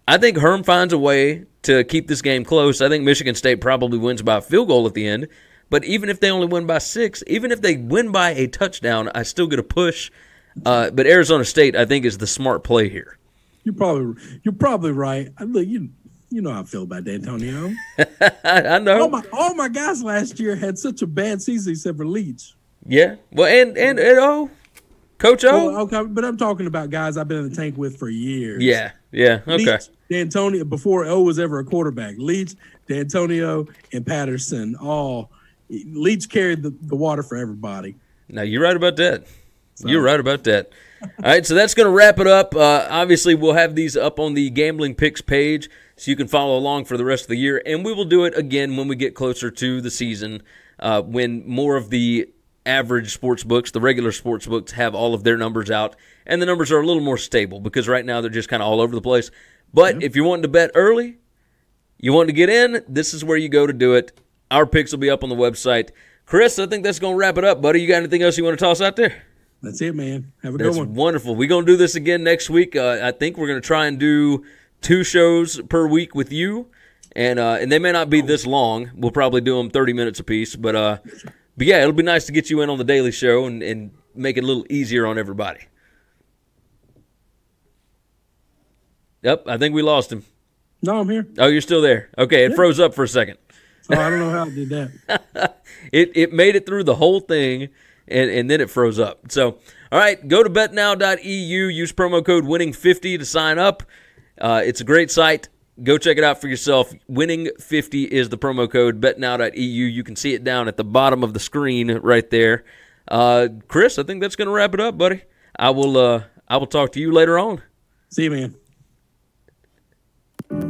I think Herm finds a way to keep this game close. I think Michigan State probably wins by a field goal at the end. But even if they only win by six, even if they win by a touchdown, I still get a push. Uh, but Arizona State, I think, is the smart play here. You're probably you're probably right. I look, you you know how I feel about D'Antonio. I, I all know. my all my guys last year had such a bad season except for Leach. Yeah. Well, and and, and oh, Coach O. Well, okay, but I'm talking about guys I've been in the tank with for years. yeah. Yeah. Okay. Leach, D'Antonio before O was ever a quarterback. Leach, D'Antonio, and Patterson all Leach carried the, the water for everybody. Now you're right about that. You're right about that. All right, so that's going to wrap it up. Uh, obviously, we'll have these up on the gambling picks page, so you can follow along for the rest of the year, and we will do it again when we get closer to the season, uh, when more of the average sports books, the regular sports books, have all of their numbers out, and the numbers are a little more stable because right now they're just kind of all over the place. But if you're wanting to bet early, you want to get in, this is where you go to do it. Our picks will be up on the website. Chris, I think that's going to wrap it up, buddy. You got anything else you want to toss out there? That's it, man. Have a That's good one. wonderful. We're going to do this again next week. Uh, I think we're going to try and do two shows per week with you. And uh, and they may not be this long. We'll probably do them 30 minutes apiece. But, uh, but yeah, it'll be nice to get you in on the daily show and, and make it a little easier on everybody. Yep, I think we lost him. No, I'm here. Oh, you're still there. Okay, it froze up for a second. Oh, I don't know how I did that. It it made it through the whole thing and, and then it froze up. So, all right, go to betnow.eu, use promo code winning50 to sign up. Uh, it's a great site. Go check it out for yourself. Winning50 is the promo code betnow.eu. You can see it down at the bottom of the screen right there. Uh, Chris, I think that's going to wrap it up, buddy. I will uh, I will talk to you later on. See you, man.